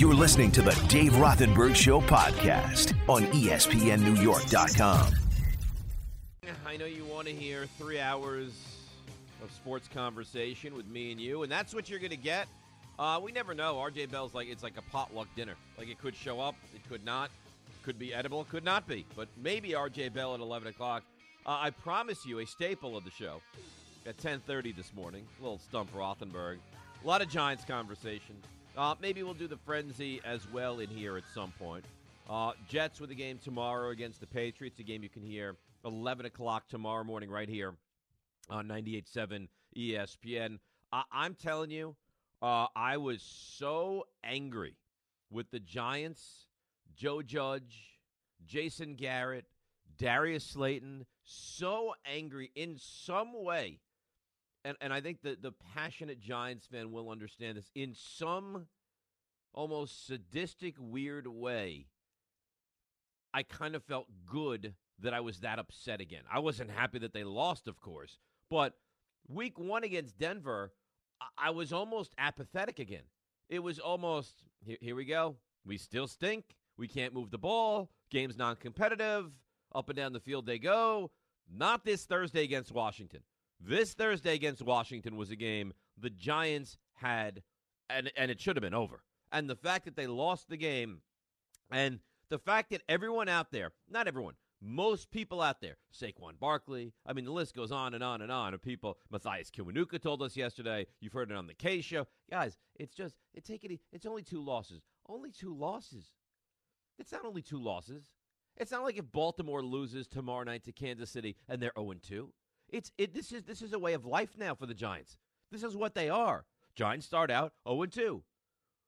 You're listening to the Dave Rothenberg Show podcast on ESPNNewYork.com. I know you want to hear three hours of sports conversation with me and you, and that's what you're going to get. Uh, we never know. RJ Bell's like it's like a potluck dinner. Like it could show up, it could not, could be edible, could not be. But maybe RJ Bell at 11 o'clock. Uh, I promise you, a staple of the show at 10:30 this morning. A little stump Rothenberg. A lot of Giants conversation. Uh, maybe we'll do the frenzy as well in here at some point. Uh, Jets with a game tomorrow against the Patriots, a game you can hear 11 o'clock tomorrow morning right here on 98.7 ESPN. I- I'm telling you, uh, I was so angry with the Giants, Joe Judge, Jason Garrett, Darius Slayton, so angry in some way. And, and I think that the passionate Giants fan will understand this. In some almost sadistic, weird way, I kind of felt good that I was that upset again. I wasn't happy that they lost, of course, but week one against Denver, I- I was almost apathetic again. It was almost here, here we go. We still stink. We can't move the ball. Game's non competitive. Up and down the field they go. Not this Thursday against Washington. This Thursday against Washington was a game the Giants had, and, and it should have been over. And the fact that they lost the game, and the fact that everyone out there, not everyone, most people out there, Saquon Barkley, I mean, the list goes on and on and on of people. Mathias Kiwanuka told us yesterday. You've heard it on the K show. Guys, it's just, it take it, it's only two losses. Only two losses. It's not only two losses. It's not like if Baltimore loses tomorrow night to Kansas City and they're 0 2. It's it this is this is a way of life now for the Giants. This is what they are. Giants start out 0 2.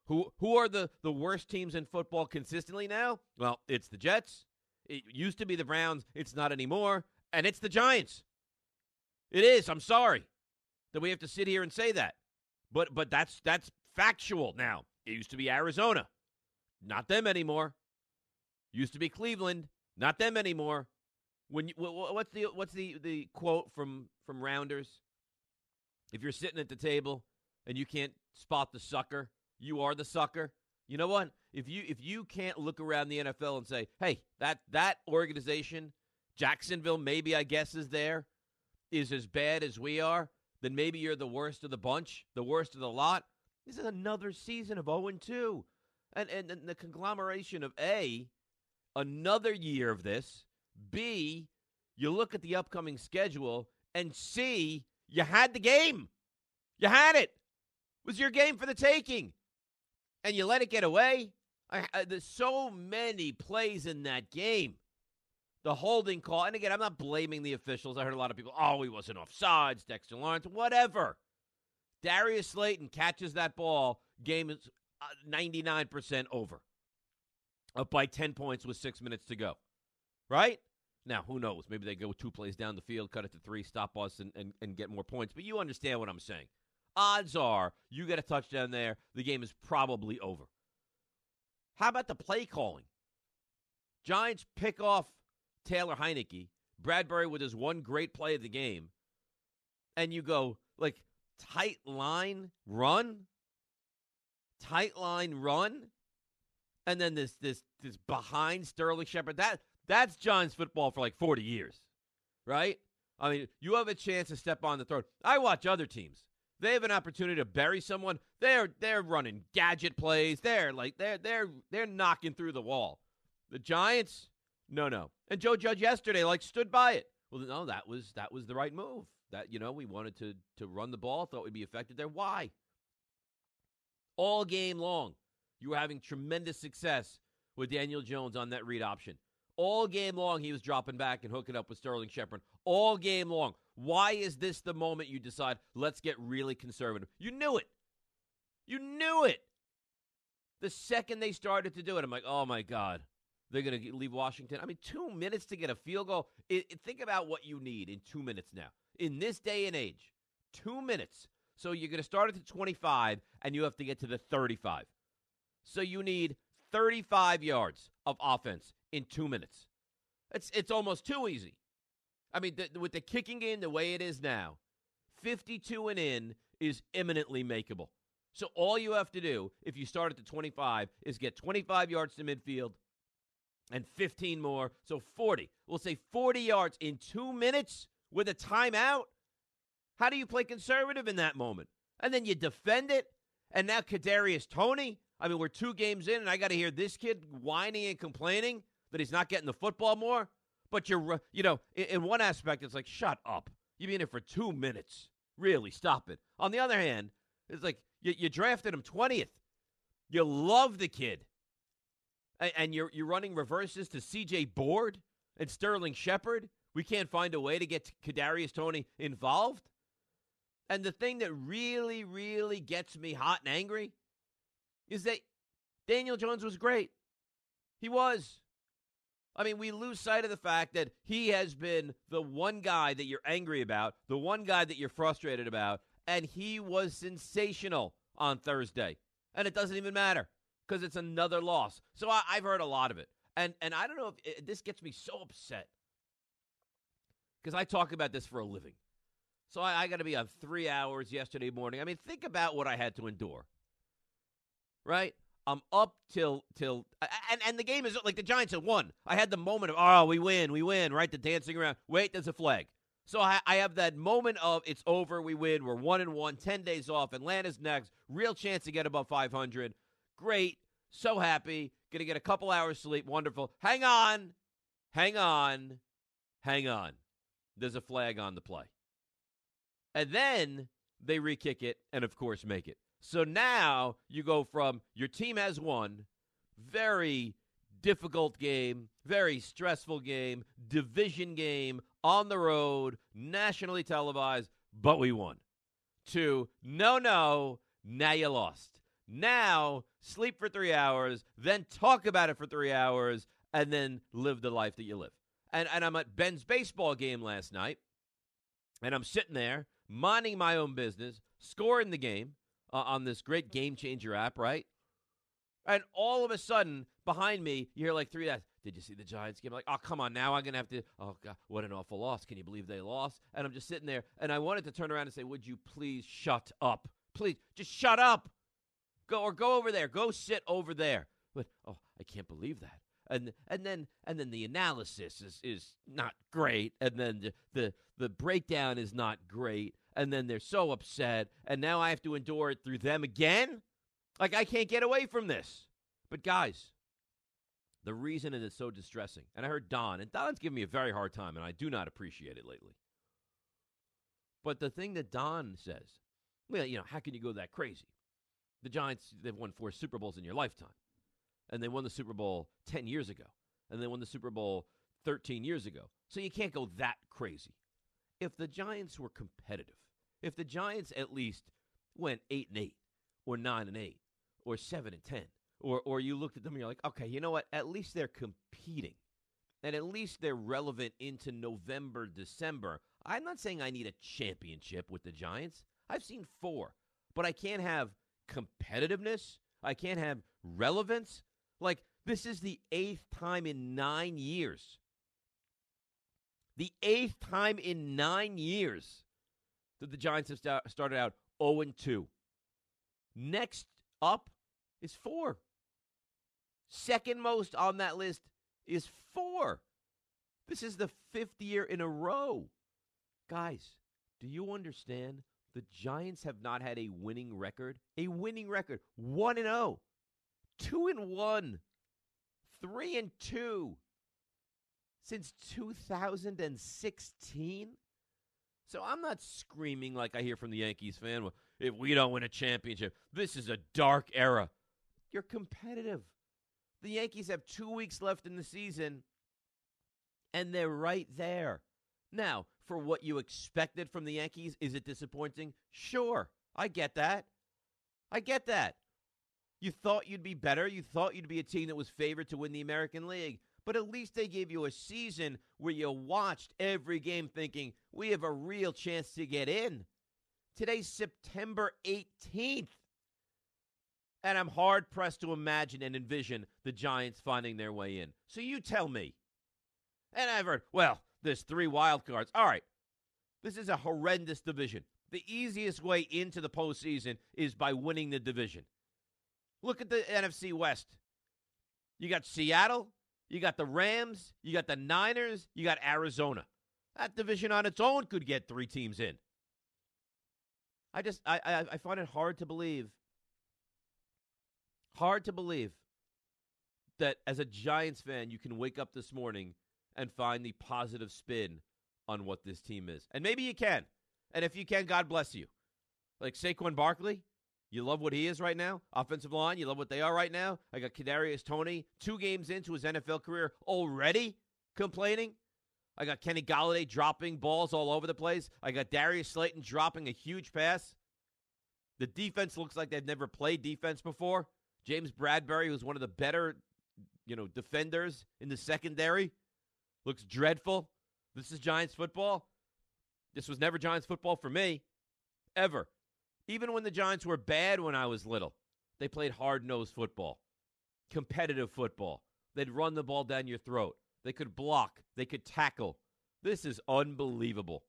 Who who are the, the worst teams in football consistently now? Well, it's the Jets. It used to be the Browns. It's not anymore. And it's the Giants. It is. I'm sorry that we have to sit here and say that. But but that's that's factual now. It used to be Arizona. Not them anymore. Used to be Cleveland. Not them anymore. When you, wh- wh- what's the what's the the quote from from Rounders? If you're sitting at the table and you can't spot the sucker, you are the sucker. You know what? If you if you can't look around the NFL and say, "Hey, that that organization, Jacksonville, maybe I guess is there, is as bad as we are," then maybe you're the worst of the bunch, the worst of the lot. This is another season of 0 2. And, and and the conglomeration of A, another year of this, B, you look at the upcoming schedule, and C, you had the game. You had it. It was your game for the taking. And you let it get away. I, I, there's so many plays in that game. The holding call, and again, I'm not blaming the officials. I heard a lot of people, oh, he wasn't offsides, Dexter Lawrence, whatever. Darius Slayton catches that ball. Game is uh, 99% over. Up by 10 points with six minutes to go. Right? Now, who knows? Maybe they go two plays down the field, cut it to three, stop us, and, and, and get more points. But you understand what I'm saying. Odds are you get a touchdown there, the game is probably over. How about the play calling? Giants pick off Taylor Heinicke, Bradberry with his one great play of the game, and you go, like, tight line run? Tight line run? And then this this this behind Sterling Shepard. That that's Giants football for like 40 years. Right? I mean, you have a chance to step on the throne. I watch other teams. They have an opportunity to bury someone. They're they're running gadget plays. They're like they're they're they're knocking through the wall. The Giants, no, no. And Joe Judge yesterday like stood by it. Well, no, that was that was the right move. That you know we wanted to to run the ball. Thought we'd be effective there. Why? All game long, you were having tremendous success with Daniel Jones on that read option. All game long, he was dropping back and hooking up with Sterling Shepard. All game long. Why is this the moment you decide, let's get really conservative? You knew it. You knew it. The second they started to do it, I'm like, oh my God, they're going to leave Washington. I mean, two minutes to get a field goal. It, it- think about what you need in two minutes now. In this day and age, two minutes. So you're going to start at the 25 and you have to get to the 35. So you need 35 yards of offense in two minutes. It's, it's almost too easy. I mean, the, with the kicking game the way it is now, 52 and in is imminently makeable. So all you have to do if you start at the 25 is get 25 yards to midfield and 15 more. So 40. We'll say 40 yards in two minutes with a timeout. How do you play conservative in that moment? And then you defend it. And now Kadarius Toney. I mean, we're two games in, and I got to hear this kid whining and complaining that he's not getting the football more. But you're, you know, in, in one aspect, it's like, shut up. You've been here for two minutes. Really, stop it. On the other hand, it's like you, you drafted him 20th. You love the kid. And, and you're, you're running reverses to CJ Board and Sterling Shepard. We can't find a way to get Kadarius Toney involved. And the thing that really, really gets me hot and angry is that Daniel Jones was great. He was. I mean, we lose sight of the fact that he has been the one guy that you're angry about, the one guy that you're frustrated about, and he was sensational on Thursday. And it doesn't even matter because it's another loss. So I, have heard a lot of it. And, and I don't know if it, this gets me so upset because I talk about this for a living. So I, I got to be on three hours yesterday morning. I mean, think about what I had to endure. Right? I'm up till till and and the game is like the Giants have won. I had the moment of oh we win we win right the dancing around. Wait, there's a flag. So I, I have that moment of it's over, we win, we're one and one, ten days off. Atlanta's next, real chance to get above 500. Great, so happy, gonna get a couple hours sleep, wonderful. Hang on, hang on, hang on. There's a flag on the play, and then they re-kick it and of course make it. So now you go from your team has won, very difficult game, very stressful game, division game, on the road, nationally televised, but we won. To no, no, now you lost. Now sleep for three hours, then talk about it for three hours, and then live the life that you live. And, and I'm at Ben's baseball game last night, and I'm sitting there minding my own business, scoring the game uh, on this great game changer app, right? And all of a sudden, behind me, you hear like three guys. Did you see the Giants game? like, oh, come on, now I'm to have to. Oh, God, what an awful loss. Can you believe they lost? And I'm just sitting there, and I wanted to turn around and say, Would you please shut up? Please, just shut up. Go or go over there. Go sit over there. But, oh, I can't believe that. And, and then and then the analysis is, is not great and then the, the the breakdown is not great and then they're so upset and now I have to endure it through them again like, I can't get away from this. But, guys, the reason it is so distressing, and I heard Don, and Don's giving me a very hard time, and I do not appreciate it lately. But the thing that Don says, well, you know, how can you go that crazy? The Giants, they've won four Super Bowls in your lifetime. And they won the Super Bowl 10 years ago. And they won the Super Bowl 13 years ago. So you can't go that crazy. If the Giants were competitive, if the Giants at least went 8 and 8 or 9 and 8 or seven and ten, or or you looked at them and you're like, okay, you know what? At least they're competing, and at least they're relevant into November, December. I'm not saying I need a championship with the Giants. I've seen four, but I can't have competitiveness. I can't have relevance. Like this is the eighth time in nine years. The eighth time in nine years that the Giants have started out 0 2. Next up is four. Second most on that list is four. This is the fifth year in a row. Guys, do you understand? The Giants have not had a winning record. A winning record. 1 and 0. 2 and 1. 3 and 2 since 2016. So I'm not screaming like I hear from the Yankees fan if we don't win a championship. This is a dark era. You're competitive. The Yankees have two weeks left in the season, and they're right there. Now, for what you expected from the Yankees, is it disappointing? Sure. I get that. I get that. You thought you'd be better. You thought you'd be a team that was favored to win the American League. But at least they gave you a season where you watched every game thinking, we have a real chance to get in. Today's September 18th. And I'm hard pressed to imagine and envision the Giants finding their way in. So you tell me. And I've heard, well, there's three wild cards. All right. This is a horrendous division. The easiest way into the postseason is by winning the division. Look at the NFC West. You got Seattle, you got the Rams, you got the Niners, you got Arizona. That division on its own could get three teams in. I just I, I, I find it hard to believe. Hard to believe that as a Giants fan you can wake up this morning and find the positive spin on what this team is. And maybe you can. And if you can, God bless you. Like Saquon Barkley, you love what he is right now. Offensive line, you love what they are right now. I got Kadarius Toney, two games into his NFL career already complaining. I got Kenny Golladay dropping balls all over the place. I got Darius Slayton dropping a huge pass. The defense looks like they've never played defense before. James Bradberry was one of the better, you know, defenders in the secondary. Looks dreadful. This is Giants football. This was never Giants football for me, ever. Even when the Giants were bad when I was little, they played hard nosed football, competitive football. They'd run the ball down your throat. They could block. They could tackle. This is unbelievable.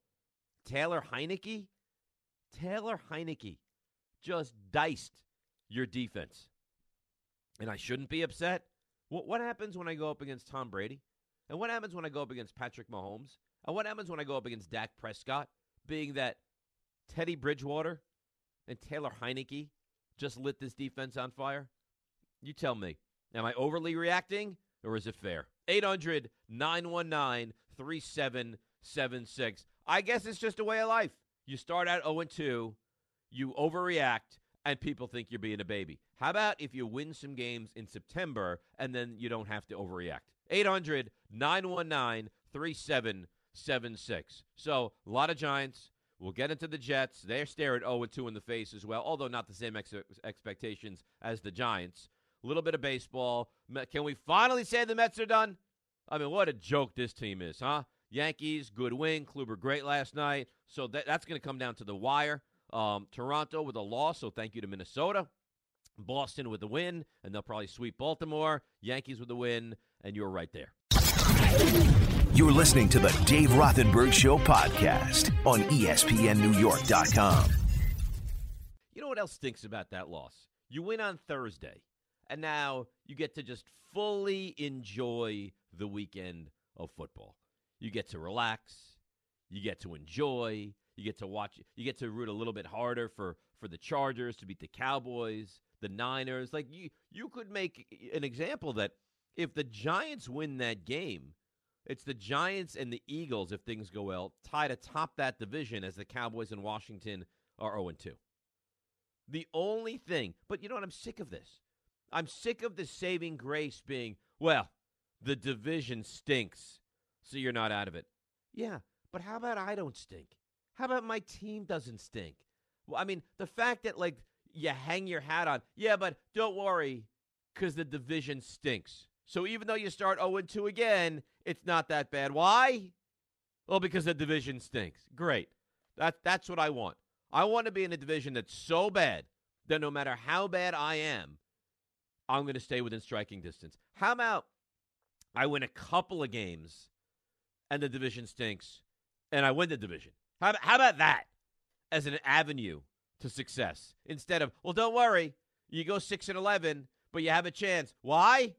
Taylor Heinicke? Taylor Heinicke just diced your defense. And I shouldn't be upset. What, what happens when I go up against Tom Brady? And what happens when I go up against Patrick Mahomes? And what happens when I go up against Dak Prescott? Being that Teddy Bridgewater and Taylor Heinicke just lit this defense on fire? You tell me. Am I overly reacting or is it fair? 800 919 3776. I guess it's just a way of life. You start out 0 2, you overreact, and people think you're being a baby. How about if you win some games in September and then you don't have to overreact? 800 919 3776. So, a lot of Giants. We'll get into the Jets. They're staring 0 2 in the face as well, although not the same ex- expectations as the Giants. A little bit of baseball. Can we finally say the Mets are done? I mean, what a joke this team is, huh? Yankees, good win. Kluber, great last night. So that, that's going to come down to the wire. Um, Toronto with a loss, so thank you to Minnesota. Boston with the win, and they'll probably sweep Baltimore. Yankees with the win, and you're right there. You're listening to the Dave Rothenberg Show podcast on ESPNNewYork.com. You know what else stinks about that loss? You win on Thursday, and now you get to just fully enjoy the weekend of football. You get to relax, you get to enjoy, you get to watch, you get to root a little bit harder for for the Chargers to beat the Cowboys, the Niners. Like you you could make an example that if the Giants win that game, it's the Giants and the Eagles, if things go well, tied atop that division as the Cowboys and Washington are 0 2. The only thing, but you know what? I'm sick of this. I'm sick of the saving grace being, well, the division stinks, so you're not out of it. Yeah, but how about I don't stink? How about my team doesn't stink? Well, I mean, the fact that, like, you hang your hat on, yeah, but don't worry, because the division stinks. So even though you start 0 2 again, it's not that bad. Why? Well, because the division stinks. Great. That, that's what I want. I want to be in a division that's so bad that no matter how bad I am, I'm going to stay within striking distance. How about I win a couple of games and the division stinks and I win the division? How how about that as an avenue to success instead of, well, don't worry, you go 6 and 11, but you have a chance. Why?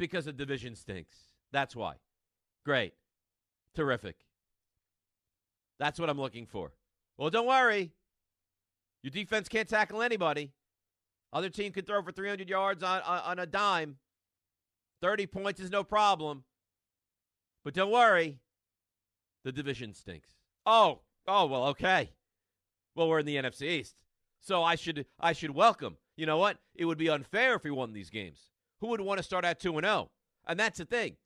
Because the division stinks. That's why. Great. Terrific. That's what I'm looking for. Well, don't worry. Your defense can't tackle anybody. Other team can throw for 300 yards on, on, on a dime. 30 points is no problem. But don't worry. The division stinks. Oh, oh, well, okay. Well, we're in the NFC East. So I should I should welcome. You know what? It would be unfair if we won these games. Who would want to start at 2 and 0? And that's the thing.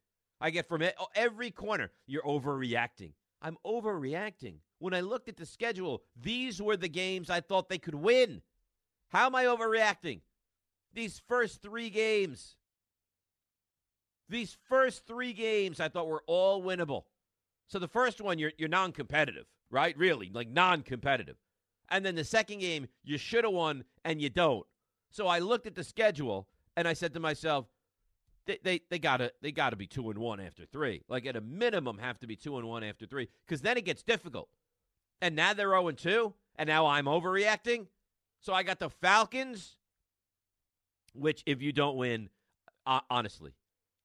I get from it, oh, every corner, you're overreacting. I'm overreacting. When I looked at the schedule, these were the games I thought they could win. How am I overreacting? These first three games. These first three games I thought were all winnable. So the first one, you're, you're non competitive, right? Really, like non competitive. And then the second game, you should have won and you don't. So I looked at the schedule and I said to myself, they, they, they gotta they gotta be two and one after three. Like at a minimum have to be two and one after three. Because then it gets difficult. And now they're 0 and 2, And now I'm overreacting. So I got the Falcons, which if you don't win, uh, honestly,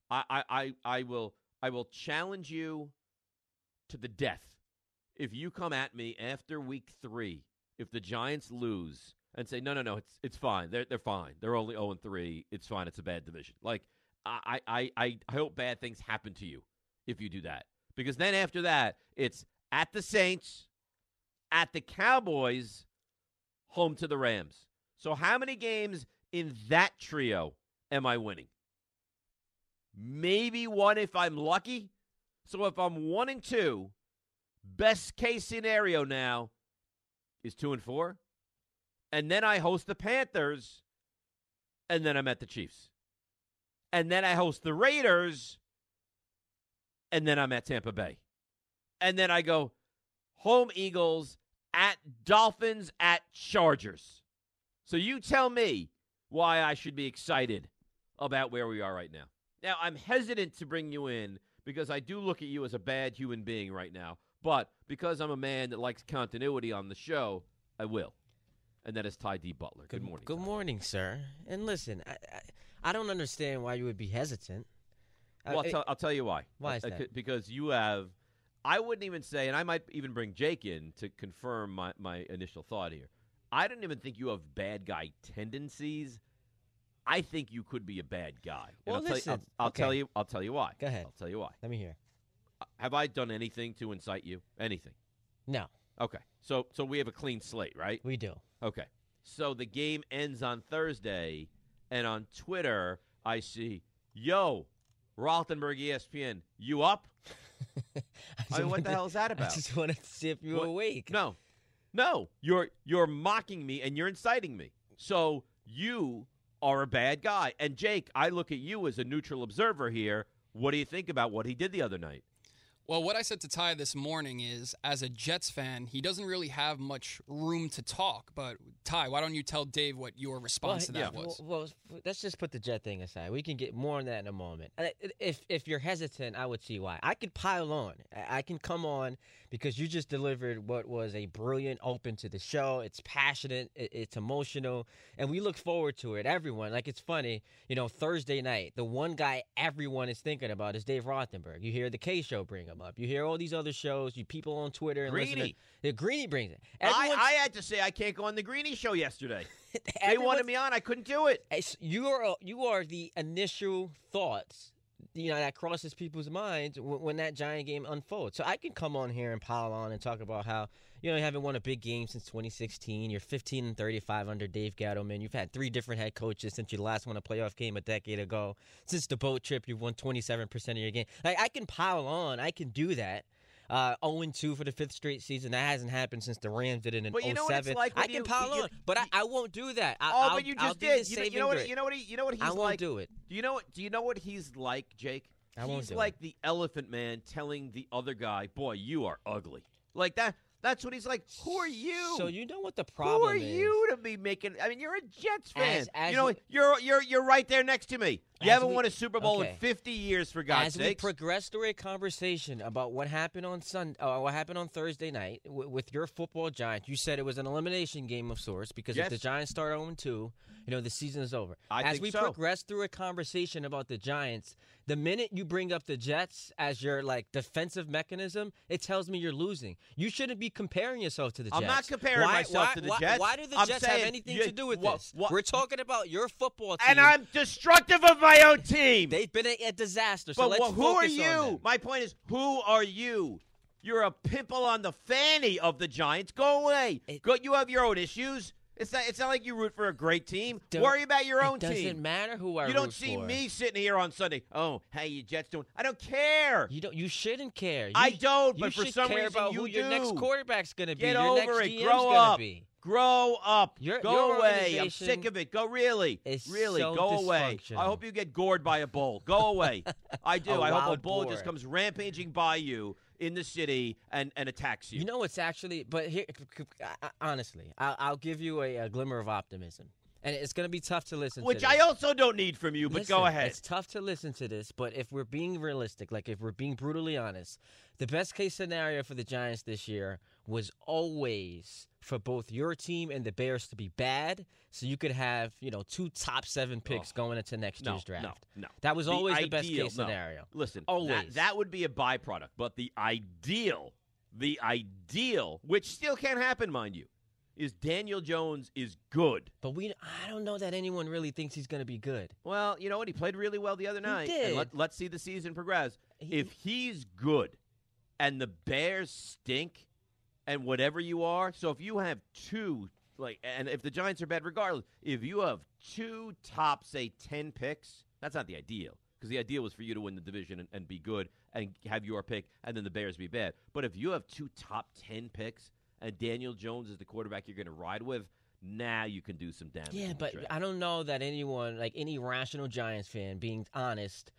I, I, I, I will I will challenge you to the death if you come at me after week three, if the Giants lose and say, no, no, no, it's it's fine. They're they're fine. They're only 0 and 3. It's fine. It's a bad division. Like I, I, I, I hope bad things happen to you if you do that. Because then after that, it's at the Saints, at the Cowboys, home to the Rams. So how many games in that trio am I winning? Maybe one if I'm lucky. So if I'm one and two, best case scenario now is two and four. And then I host the Panthers, and then I'm at the Chiefs. And then I host the Raiders, and then I'm at Tampa Bay. And then I go home Eagles, at Dolphins, at Chargers. So you tell me why I should be excited about where we are right now. Now, I'm hesitant to bring you in because I do look at you as a bad human being right now. But because I'm a man that likes continuity on the show, I will. And that is Ty D. Butler. Good, morning. Good Ty. morning, sir. And listen, I, I, I don't understand why you would be hesitant. Uh, Well, I'll, tell, I'll tell you why. Why is Uh, that? Because you have, I wouldn't even say, and I might even bring Jake in to confirm my, my initial thought here. I don't even think you have bad guy tendencies. I think you could be a bad guy. Well, I'll, tell you, listen, I'll, I'll tell you. I'll tell you why. Go ahead. I'll tell you why. Let me hear. Uh, Have I done anything to incite you? Anything? No, Okay. So so we have a clean slate, right? we do. Okay. So the game ends on Thursday, and on Twitter, I see, yo, Rothenberg ESPN, you up? I, I mean, what the to- hell is that about? I just wanted to see if you were What- awake. No, no, you're you're mocking me and you're inciting me. So you are a bad guy. And Jake, I look at you as a neutral observer here. What do you think about what he did the other night? Well, what I said to Ty this morning is, as a Jets fan, he doesn't really have much room to talk. But Ty, why don't you tell Dave what your response to that well, was? Well, well, let's just put the jet thing aside. We can get more on that in a moment. If if you're hesitant, I would see why. I could pile on. I can come on because you just delivered what was a brilliant open to the show. It's passionate, it's emotional, and we look forward to it. Everyone, like it's funny, you know, Thursday night, the one guy everyone is thinking about is Dave Rothenberg. You hear the K show bring him up. You hear all these other shows. You people on Twitter and listen to- Greeny. Yeah, Greeny brings it. I, I had to say I can't go on the Greeny show yesterday. They wanted me on, I couldn't do it. you are you are the initial thoughts you know that crosses people's minds when, that giant game unfolds. So i can come on here and pile on and talk about how you know you haven't won a big game since 2016 you're 15 and 35 under dave Gettleman. you've had three different head coaches since you last won a playoff game a decade ago. Since the boat trip you've won 27% of your game. Like i can pile on. I can do that uh, 0-2 for the fifth straight season. That hasn't happened since the Rams did it in But you know what it's 07. like I can you- pile on, but I, I won't do that. I, Oh, I'll, but you I'll just did. You know, you know what? You know what? He, you know what he's I won't like. do it. Do you know what? Do you know what he's like, Jake? I won't he's do it. like the elephant man telling the other guy, "Boy, you are ugly." Like that. That's what he's like. Who are you? So you know what the problem? Who are is? you to be making? I mean, you're a Jets fan. As- as you know, we- you're you're you're right there next to me. You haven't we- won a Super Bowl in 50 years, for God's sake. As we sakes. progress through a conversation about what happened on Sun, uh, what happened on Thursday night w- with your football Giants, you said it was an elimination game of sorts because if the Giants start 0 2, you know the season is over. I as we so. progress through a conversation about the Giants, the minute you bring up the Jets as your like defensive mechanism, it tells me you're losing. You shouldn't be comparing yourself to the Jets. I'm not comparing why, myself why- to the why- Jets. Why do the I'm Jets have anything you- to do with this? We're talking about your football team. and I'm destructive of my own team. They've been a, a disaster. So but wha- who are you? My point is, who are you? You're a pimple on the fanny of the Giants. Go away. It- Go. You have your own issues. It's not. It's not like you root for a great team. Don't- Worry about your own team. it doesn't team. matter who I you don't see for. me sitting here on Sunday. Oh, how you Jets doing? I don't care. You don't. You shouldn't care. You, I don't, You but for some care reason about you who your next do. quarterback's going to be. Get your over next it. GM's Grow up. Be. Grow up. Your- go your away. I'm sick of it. Go really. really. so go away. I hope you get gored by a bull. Go away. I do. I hope a bull boar. just comes rampaging by you in the city and, and attacks you. You know, it's actually. But here, honestly, I'll, I'll give you a, a glimmer of optimism, and it's going to be tough to listen. Which to I also don't need from you, but go ahead. It's tough to listen to this, but if we're being realistic, like if we're being brutally honest, the best case scenario for the Giants this year was always for both your team and the Bears to be bad, so you could have you know two top seven picks Oh. going into next No, year's draft. no, no. That was The always the best ideal- case no. scenario. Listen, Always. That, that would be a byproduct, but the ideal, the ideal, which still can't happen, mind you, is Daniel Jones is good. But we, I don't know that anyone really thinks he's going to be good. Well, you know what? He played really well the other night. did. And let, let's see the season progress. He- if he's good and the Bears stink and whatever you are, so if you have two, like, and if the Giants are bad regardless, if you have two top, say, 10 picks, that's not the ideal. Because the ideal was for you to win the division and, and be good and have your pick and then the Bears be bad. But if you have two top 10 picks and Daniel Jones is the quarterback you're going to ride with, now you can do some damage. Yeah, but. I don't know that anyone, like any rational Giants fan, being honest,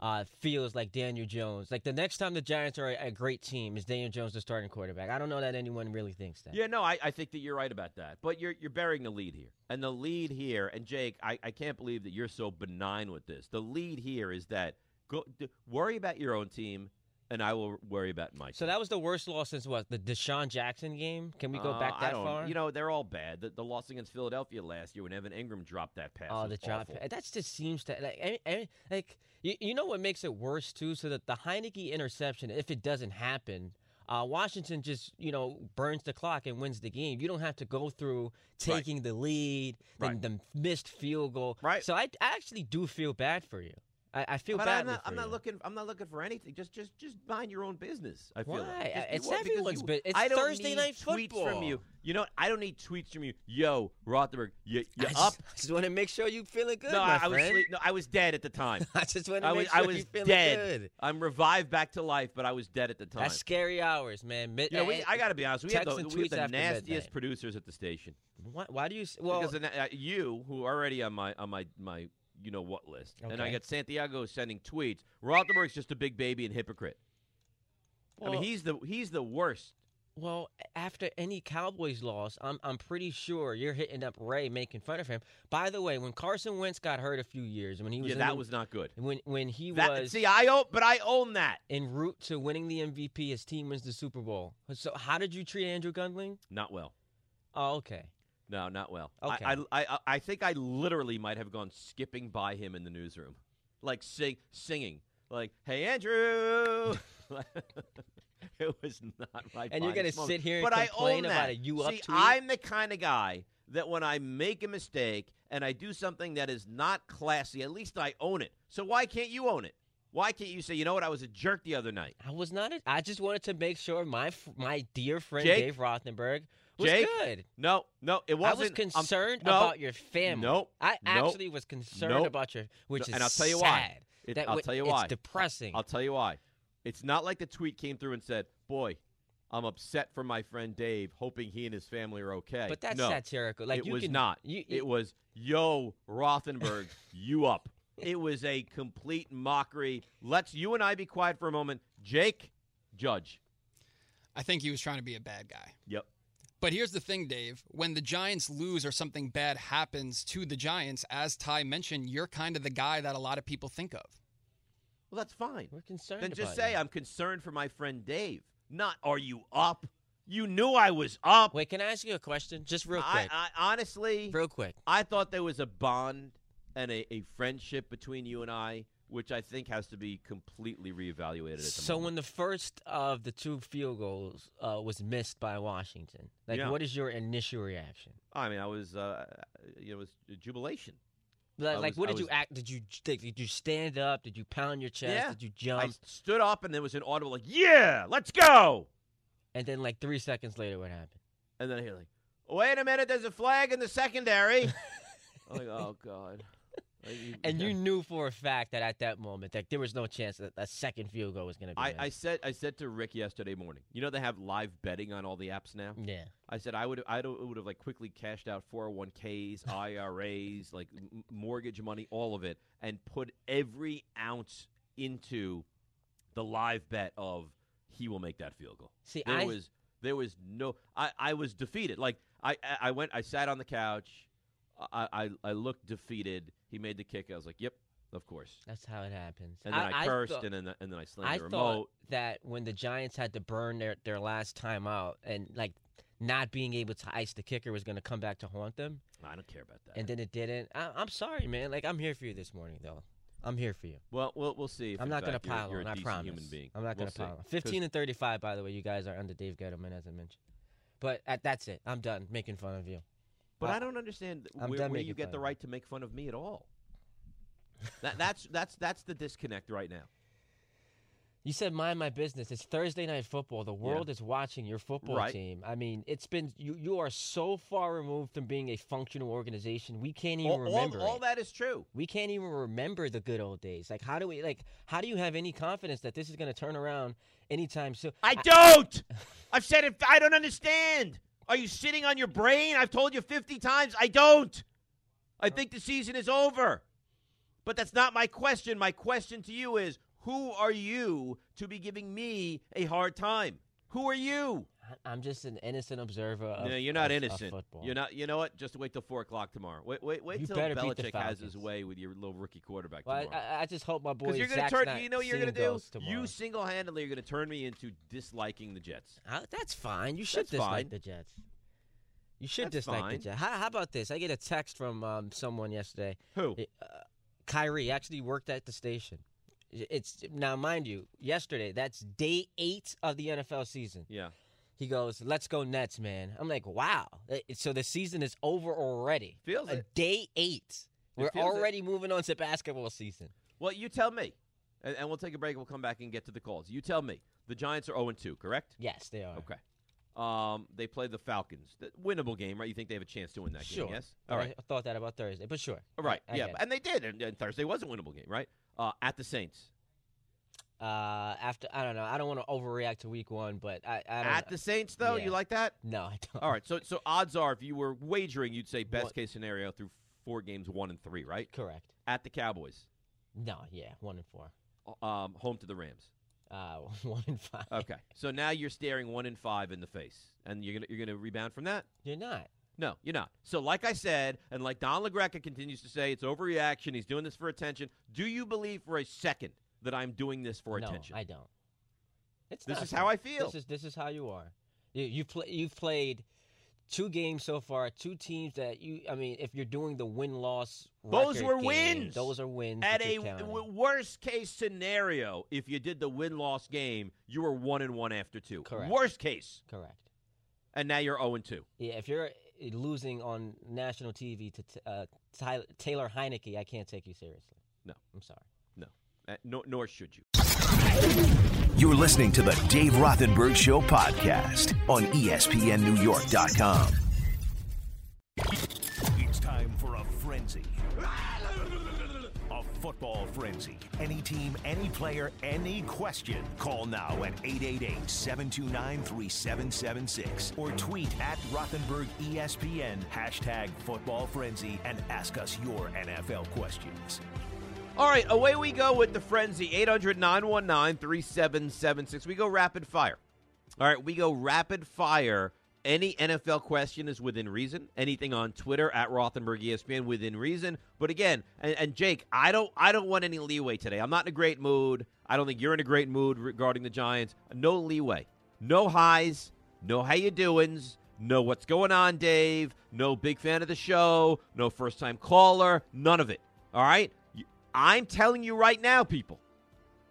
uh, feels like Daniel Jones. Like the next time the Giants are a, a great team, is Daniel Jones the starting quarterback? I don't know that anyone really thinks that. Yeah, no, I, I think that you're right about that. But you're you're burying the lead here. And the lead here, and Jake, I, I can't believe that you're so benign with this. The lead here is that go worry about your own team, and I will worry about my. So that was the worst loss since what the DeSean Jackson game. Can we go Uh, back that far? You know, they're all bad. The, the loss against Philadelphia last year when Evan Engram dropped that pass. Oh, the drop. That just seems to like, I- I- like you, you know what makes it worse too. So that the Heinicke interception, if it doesn't happen, uh, Washington just you know burns the clock and wins the game. You don't have to go through Right. taking the lead, then Right. the missed field goal. Right. So I, I actually do feel bad for you. I, I feel But bad. I'm not, I'm not you. looking. I'm not looking for anything. Just, just, just mind your own business. I feel Why? like. Just- It's because everyone's you- bu- it's I don't Thursday need night tweets from you. You know. I don't need tweets from you. Yo, Rothenberg, you, you I up? just, just want to make sure you feeling good. no, I, I was sleep, no, I was dead at the time. I just want to I make was, sure I you was feeling dead. good. I'm revived back to life, but I was dead at the time. That's scary hours, man. Mid- you know, we, eh, I got to be honest. We have the, we have the nastiest midnight. producers at the station. why, why do you? Well, because uh, you, who are already on my on my my you know what list, and I Okay. got Santiago sending tweets. Rothenberg's just a big baby and hypocrite. I mean, he's the he's the worst. Well, after any Cowboys loss, I'm I'm pretty sure you're hitting up Ray, making fun of him. By the way, when Carson Wentz got hurt a few years, when he was Yeah, that the- was not good. when when he That, was see, I own, but I own that. en route to winning the MVP, his team wins the Super Bowl. So how did you treat Andrew Gundling? Not well. Oh, okay. No, not well. Okay. I, I, I, I think I literally might have gone skipping by him in the newsroom, like sing, singing, like "Hey Andrew." it was not my. And you're gonna moment. sit here and but I complain own about that. a you up See. I'm the kind of guy that when I make a mistake and I do something that is not classy, at least I own it. So why can't you own it? Why can't you say, you know what, I was a jerk the other night? I was not. A, I just wanted to make sure my my dear friend Jake? Dave Rothenberg was Jake? good. No, no, it wasn't. was I'm- concerned no, about your family. Nope. I nope, actually was concerned nope, about your, which no, is and I'll tell you sad. why. It- That I'll wa- tell you it's why. depressing. I'll tell you why. It's not like the tweet came through and said, "Boy, I'm upset for my friend Dave, hoping he and his family are okay." but that's no, satirical. Like it you was can, not. You, it was, "Yo, Rothenberg, you up?" It was a complete mockery. Let's you and I be quiet for a moment. Jake, judge. I think he was trying to be a bad guy. Yep. But here's the thing, Dave. When the Giants lose or something bad happens to the Giants, as Ty mentioned, you're kind of the guy that a lot of people think of. Well, that's fine. we're concerned. Then just about say you. I'm concerned for my friend Dave. Not are you up? You knew I was up. Wait, can I ask you a question? Just real I, quick. I honestly, real quick. I thought there was a bond and a, a friendship between you and I, which I think has to be completely reevaluated at the So moment. when the first of the two field goals uh, was missed by Washington, like Yeah. what is your initial reaction? I mean, I was, uh, you know, it was jubilation. Like, was- what I did you act? Did you did, did you stand up? Did you pound your chest? Yeah. Did you jump? I stood up and there was an audible like, "Yeah, let's go!" And then like three seconds later, what happened? And then I hear like, "Wait a minute, there's a flag in the secondary." I'm like, "Oh God!" You- And you knew for a fact that at that moment, that there was no chance that a second field goal was going to be. I. I said, I said to Rick yesterday morning. You know they have live betting on all the apps now. yeah. I said I would I would have like quickly cashed out 401ks, IRAs, like m- mortgage money, all of it, and put every ounce into the live bet of he will make that field goal. See, There I was there was no I, I was defeated. Like I- I went I sat on the couch. I, I I looked defeated. He made the kick. I was like, "Yep, Of course. That's how it happens. And then I, cursed, thought- and then and then I slammed I the thought remote. that when the Giants had to burn their, their last time out and like not being able to ice the kicker was going to come back to haunt them, I don't care about that. and then it didn't. I, I'm sorry, man. Like I'm here for you this morning, though. I'm here for you. well, we'll we'll see. If I'm not going to you're- pile you're on. a I promise. Human being. I'm not going to see. pile on. 15 and 35, by the way. You guys are under Dave Gettleman, as I mentioned. But uh, that's it. I'm done making fun of you. But I- I don't understand I'm where, where you get the right to make fun of me at all. that, that's that's that's the disconnect right now. You said mind my business. It's Thursday night football. The world is watching your football Right. team. I mean, it's been you. You are so far removed from being a functional organization. We can't even All, all, remember. all it. that is true. We can't even remember the good old days. Like, how do we like? How do you have any confidence that this is going to turn around anytime soon? I don't. I've said it. I don't understand. Are you sitting on your brain? I've told you 50 times. I don't. I think the season is over. But that's not my question. My question to you is who are you to be giving me a hard time? Who are you? I'm just an innocent observer. Of, no, you're not of- of innocent. football. You're not. You know what? Just wait till four o'clock tomorrow. Wait, wait, wait You till better beat the Belichick has his way with your little rookie quarterback Well, I, tomorrow. I, I just hope my boy. You're Zach's turn. You know what you're gonna do? tomorrow. You single-handedly are gonna turn me into disliking the Jets. Uh, that's fine. You should That's dislike fine. the Jets. You should That's dislike fine. the Jets. How, how about this? I get a text from um, someone yesterday. Who? Uh, Kyrie actually worked at the station. It's now, mind you, yesterday. That's day eight of the NFL season. Yeah. He goes, "Let's go Nets, man." I'm like, "Wow!" So the season is over already. Feels it. day eight. We're feels it. already moving on to basketball season. Well, you tell me, and, and we'll take a break. We'll come back and get to the calls. You tell me. The Giants are 0 2, correct? Yes, they are. Okay. Um, they play the Falcons. The winnable game, right? You think they have a chance to win that Sure. game? Yes. All right. I thought that about Thursday, but sure. All right. I- I yeah, it. and they did. And, and Thursday was a winnable game, right? Uh, at the Saints. Uh, after I don't know, I don't want to overreact to week one, but I, I don't. At the Saints, though, Yeah. you like that? no, I don't. All right. So, so odds are, if you were wagering, you'd say best What- case scenario through four games, one and three, right? Correct. At the Cowboys, No, yeah, one and four. um, home to the Rams. Uh, one and five. Okay. so now you're staring one and five in the face, and you're gonna you're gonna rebound from that. You're not. No, you're not. So, like I said, and like Don LaGreca continues to say, it's overreaction. He's doing this for attention. Do you believe for a second that I'm doing this for no, attention? I don't. It's This is how. I feel. This is this is how you are. You you play you've played two games so far, two teams that you. I mean, if you're doing the win loss, Those were game, wins. Those are wins. At a w- worst case scenario, if you did the win loss game, you were one and one after two. Correct. Worst case, Correct. and now you're zero and two. Yeah, if you're uh, losing on national TV to t- uh, Tyler, Taylor Heinicke, I can't take you seriously. No. I'm sorry. No, uh, nor, nor should you. You're listening to the Dave Rothenberg Show podcast on ESPNNewYork.com. It's time for a frenzy. A football frenzy. Any team, any player, any question. Call now at 888 729 3776 or tweet at Rothenberg ESPN, hashtag football frenzy, and ask us your NFL questions. All right, away we go with the frenzy. 800 919 3776. We go rapid fire. All right, we go rapid fire. Any NFL question is within reason. Anything on Twitter at Rothenberg ESPN within reason. But again, and, and Jake, I don't I don't want any leeway today. I'm not in a great mood. I don't think you're in a great mood regarding the Giants. No leeway. No highs. No how you doings. No what's going on, Dave. No big fan of the show. No first time caller. None of it. All right? I'm telling you right now, people.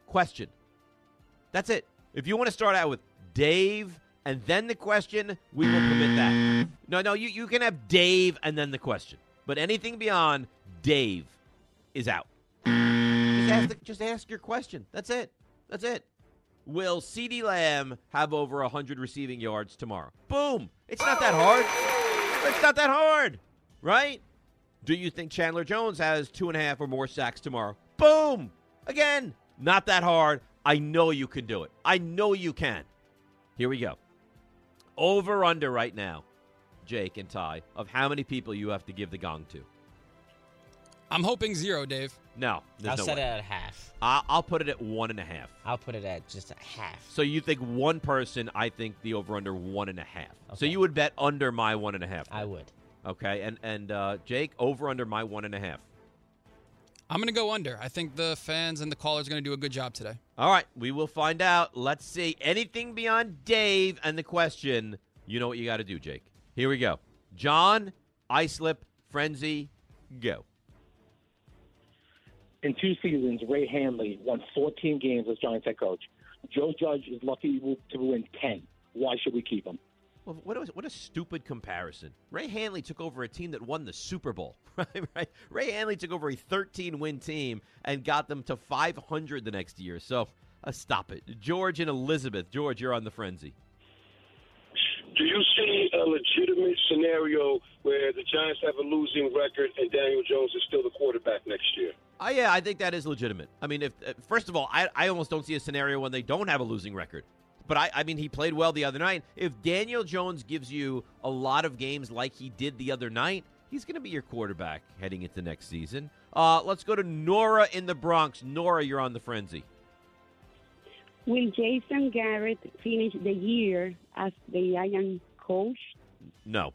Question. That's it. If you want to start out with Dave and then the question, we will permit that. No, no, you, you can have Dave and then the question. But anything beyond Dave is out. Just ask, the, just ask your question. That's it. That's it. Will CeeDee Lamb have over 100 receiving yards tomorrow? Boom. It's not that hard. It's not that hard, right? Do you think Chandler Jones has two and a half or more sacks tomorrow? Boom! Again, not that hard. I know you can do it. I know you can. Here we go. Over under right now, Jake and Ty, of how many people you have to give the gong to. I'm hoping zero, Dave. No, I'll no set way. it at half. I- I'll put it at one and a half. I'll put it at just a half. So you think one person? I think the over under one and a half. So you would bet under my one and a half. I would. Okay, and and uh, Jake over under my one and a half. I'm going to go under. I think the fans and the callers are going to do a good job today. All right, we will find out. Let's see. Anything beyond Dave and the question, you know what you got to do, Jake. Here we go. John, Islip, Frenzy, go. In two seasons, Ray Handley won 14 games as Giants head coach. Joe Judge is lucky to win 10. Why should we keep him? Well, what a, what a stupid comparison. Ray Handley took over a team that won the Super Bowl. Right, right. Ray Handley took over a 13 win team and got them to 500 the next year. So uh, stop it. George and Elizabeth. George, you're on the frenzy. Do you see a legitimate scenario where the Giants have a losing record and Daniel Jones is still the quarterback next year? Oh, yeah, I think that is legitimate. I mean, if uh, first of all, I, I almost don't see a scenario when they don't have a losing record. But I, I mean, he played well the other night. If Daniel Jones gives you a lot of games like he did the other night, he's going to be your quarterback heading into next season. Uh, let's go to Nora in the Bronx. Nora, you're on the frenzy. Will Jason Garrett finish the year as the Giant coach? No,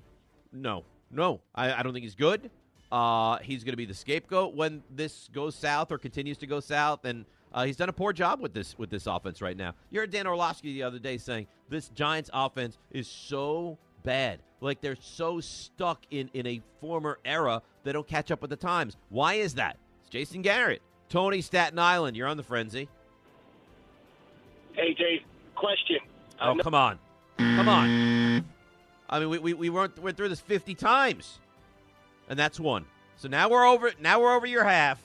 no, no. I, I don't think he's good. Uh, he's going to be the scapegoat when this goes south or continues to go south, and uh, he's done a poor job with this with this offense right now. You heard Dan Orlovsky the other day saying this Giants offense is so bad, like they're so stuck in in a former era they don't catch up with the times. Why is that? It's Jason Garrett, Tony Staten Island. You're on the frenzy. Hey, Dave. Question. Oh, come on, come on. I mean, we we, we went, went through this 50 times and that's one. So now we're over. Now we're over your half,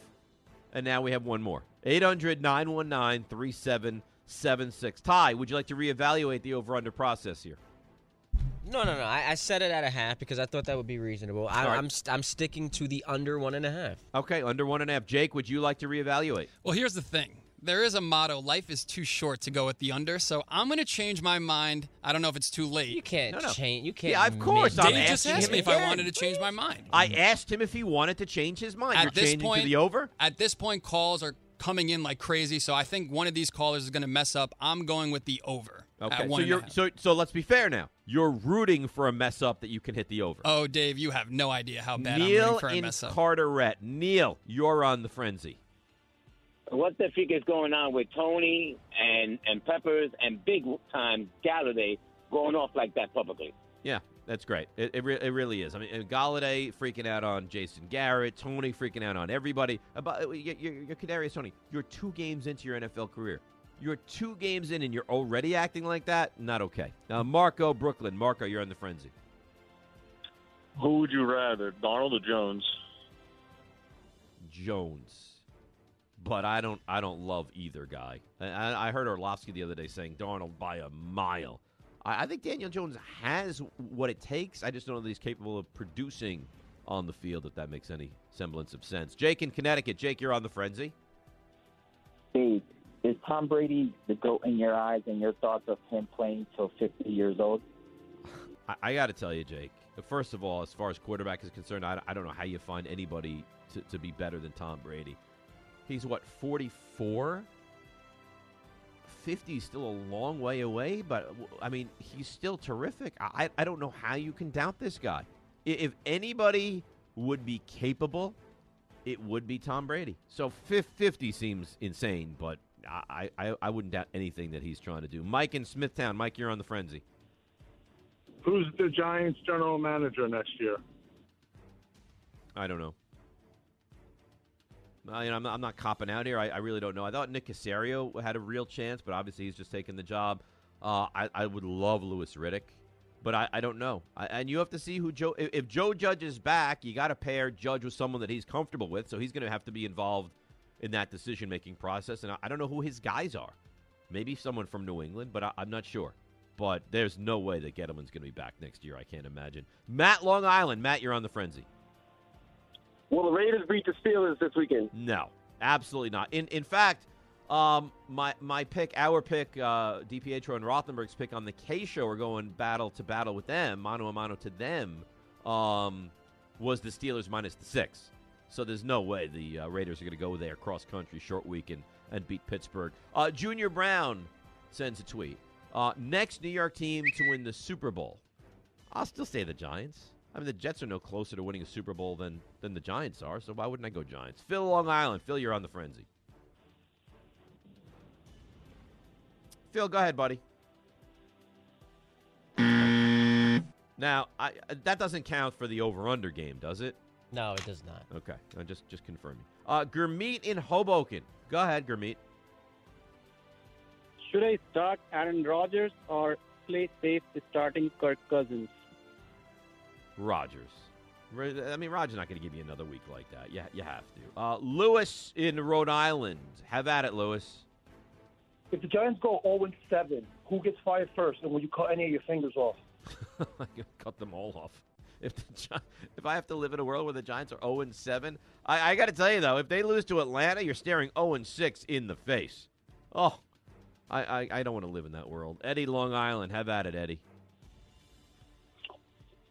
and now we have one more. 800-919-3776. Ty, would you like to reevaluate the over/under process here? No, no, no. I, I set it at a half because I thought that would be reasonable. I, right. I'm st- I'm sticking to the under one and a half. Okay, under one and a half. Jake, would you like to reevaluate? Well, here's the thing. There is a motto: life is too short to go with the under. So I'm going to change my mind. I don't know if it's too late. You can't No, no. change. You can't. Yeah, of course, make- I'm Dave just asking asked him me if I wanted to change my mind. I asked him if he wanted to change his mind. At You're this changing point, to the over. At this point, calls are coming in like crazy. So I think one of these callers is going to mess up. I'm going with the over. Okay, At so one and you're so so. Let's be fair now. You're rooting for a mess up that you can hit the over. Oh, Dave, you have no idea how bad I'm Neil rooting for a in mess up. Carteret. Neil, you're on the frenzy. what the freak is going on with Toney and and Peppers and big time Golladay going off like that publicly? Yeah, that's great. It, it, re- it really is. I mean, Golladay freaking out on Jason Garrett, Toney freaking out on everybody. Uh, About uh, you're, you're Kadarius Toney. You're two games into your NFL career. You're two games in, and you're already acting like that. Not okay. Now, Marco Brooklyn. Marco, you're on the frenzy. Who would you rather, Darnold or Jones? Jones. But I don't. I don't love either guy. I- I, I heard Orlovsky the other day saying Darnold by a mile. I, I think Daniel Jones has what it takes. I just don't know that he's capable of producing on the field. If that makes any semblance of sense. Jake in Connecticut. Jake, you're on the frenzy. Dave, is Tom Brady the goat in your eyes and your thoughts of him playing till 50 years old? I, I got to tell you, Jake. First of all, as far as quarterback is concerned, I, I don't know how you find anybody to, to be better than Tom Brady. He's what 44. 50 is still a long way away, but I mean, he's still terrific. I, I don't know how you can doubt this guy. If anybody would be capable, it would be Tom Brady. So 50 seems insane, but I, I, I wouldn't doubt anything that he's trying to do. Mike in Smithtown. Mike, you're on the frenzy. Who's the Giants general manager next year? I don't know. I mean, I'm not, I'm not copping out here. I, I really don't know. I thought Nick Caserio had a real chance, but obviously he's just taking the job. Uh, I, I would love Louis Riddick, but I, I don't know. And you have to see who Joe. If, if Joe Judge is back, you got to pair Judge with someone that he's comfortable with. So he's going to have to be involved in that decision making process. And I, don't know who his guys are. Maybe someone from New England, but I'm not sure. But there's no way that Gettleman's going to be back next year. I can't imagine. Matt, Long Island. Matt, you're on the frenzy. Will the Raiders beat the Steelers this weekend? No, absolutely not. In in fact, um, my my pick, our pick, uh, DiPietro and Rothenberg's pick on the K show, are going battle to battle with them, mano a mano to them. Um, was the Steelers minus the six. So there's no way the uh, Raiders are going to go there cross country short week and, and beat Pittsburgh. Uh, Junior Brown sends a tweet. Uh, next New York team to win the Super Bowl. I'll still say the Giants. I mean, the Jets are no closer to winning a Super Bowl than than the Giants are. So why wouldn't I go Giants? Phil, Long Island. Phil, you're on the frenzy. Phil, go ahead, buddy. Now, I, that doesn't count for the over/under game, does it? No, it does not. Okay, uh, just just confirming. Uh, Gurmeet in Hoboken. Go ahead, Gurmeet. Should I start Aaron Rodgers or play safe starting Kirk Cousins? Rodgers. I mean, Rodgers not going to give you another week like that. Yeah, you have to. Uh, Lewis in Rhode Island. Have at it, Lewis. If the Giants go 0 7, who gets fired first, and will you cut any of your fingers off? I cut them all off. If the, if I have to live in a world where the Giants are 0 7, I, I got to tell you though, if they lose to Atlanta, you're staring 0 6 in the face. Oh, I, I, I don't want to live in that world. Eddie, Long Island, have at it, Eddie.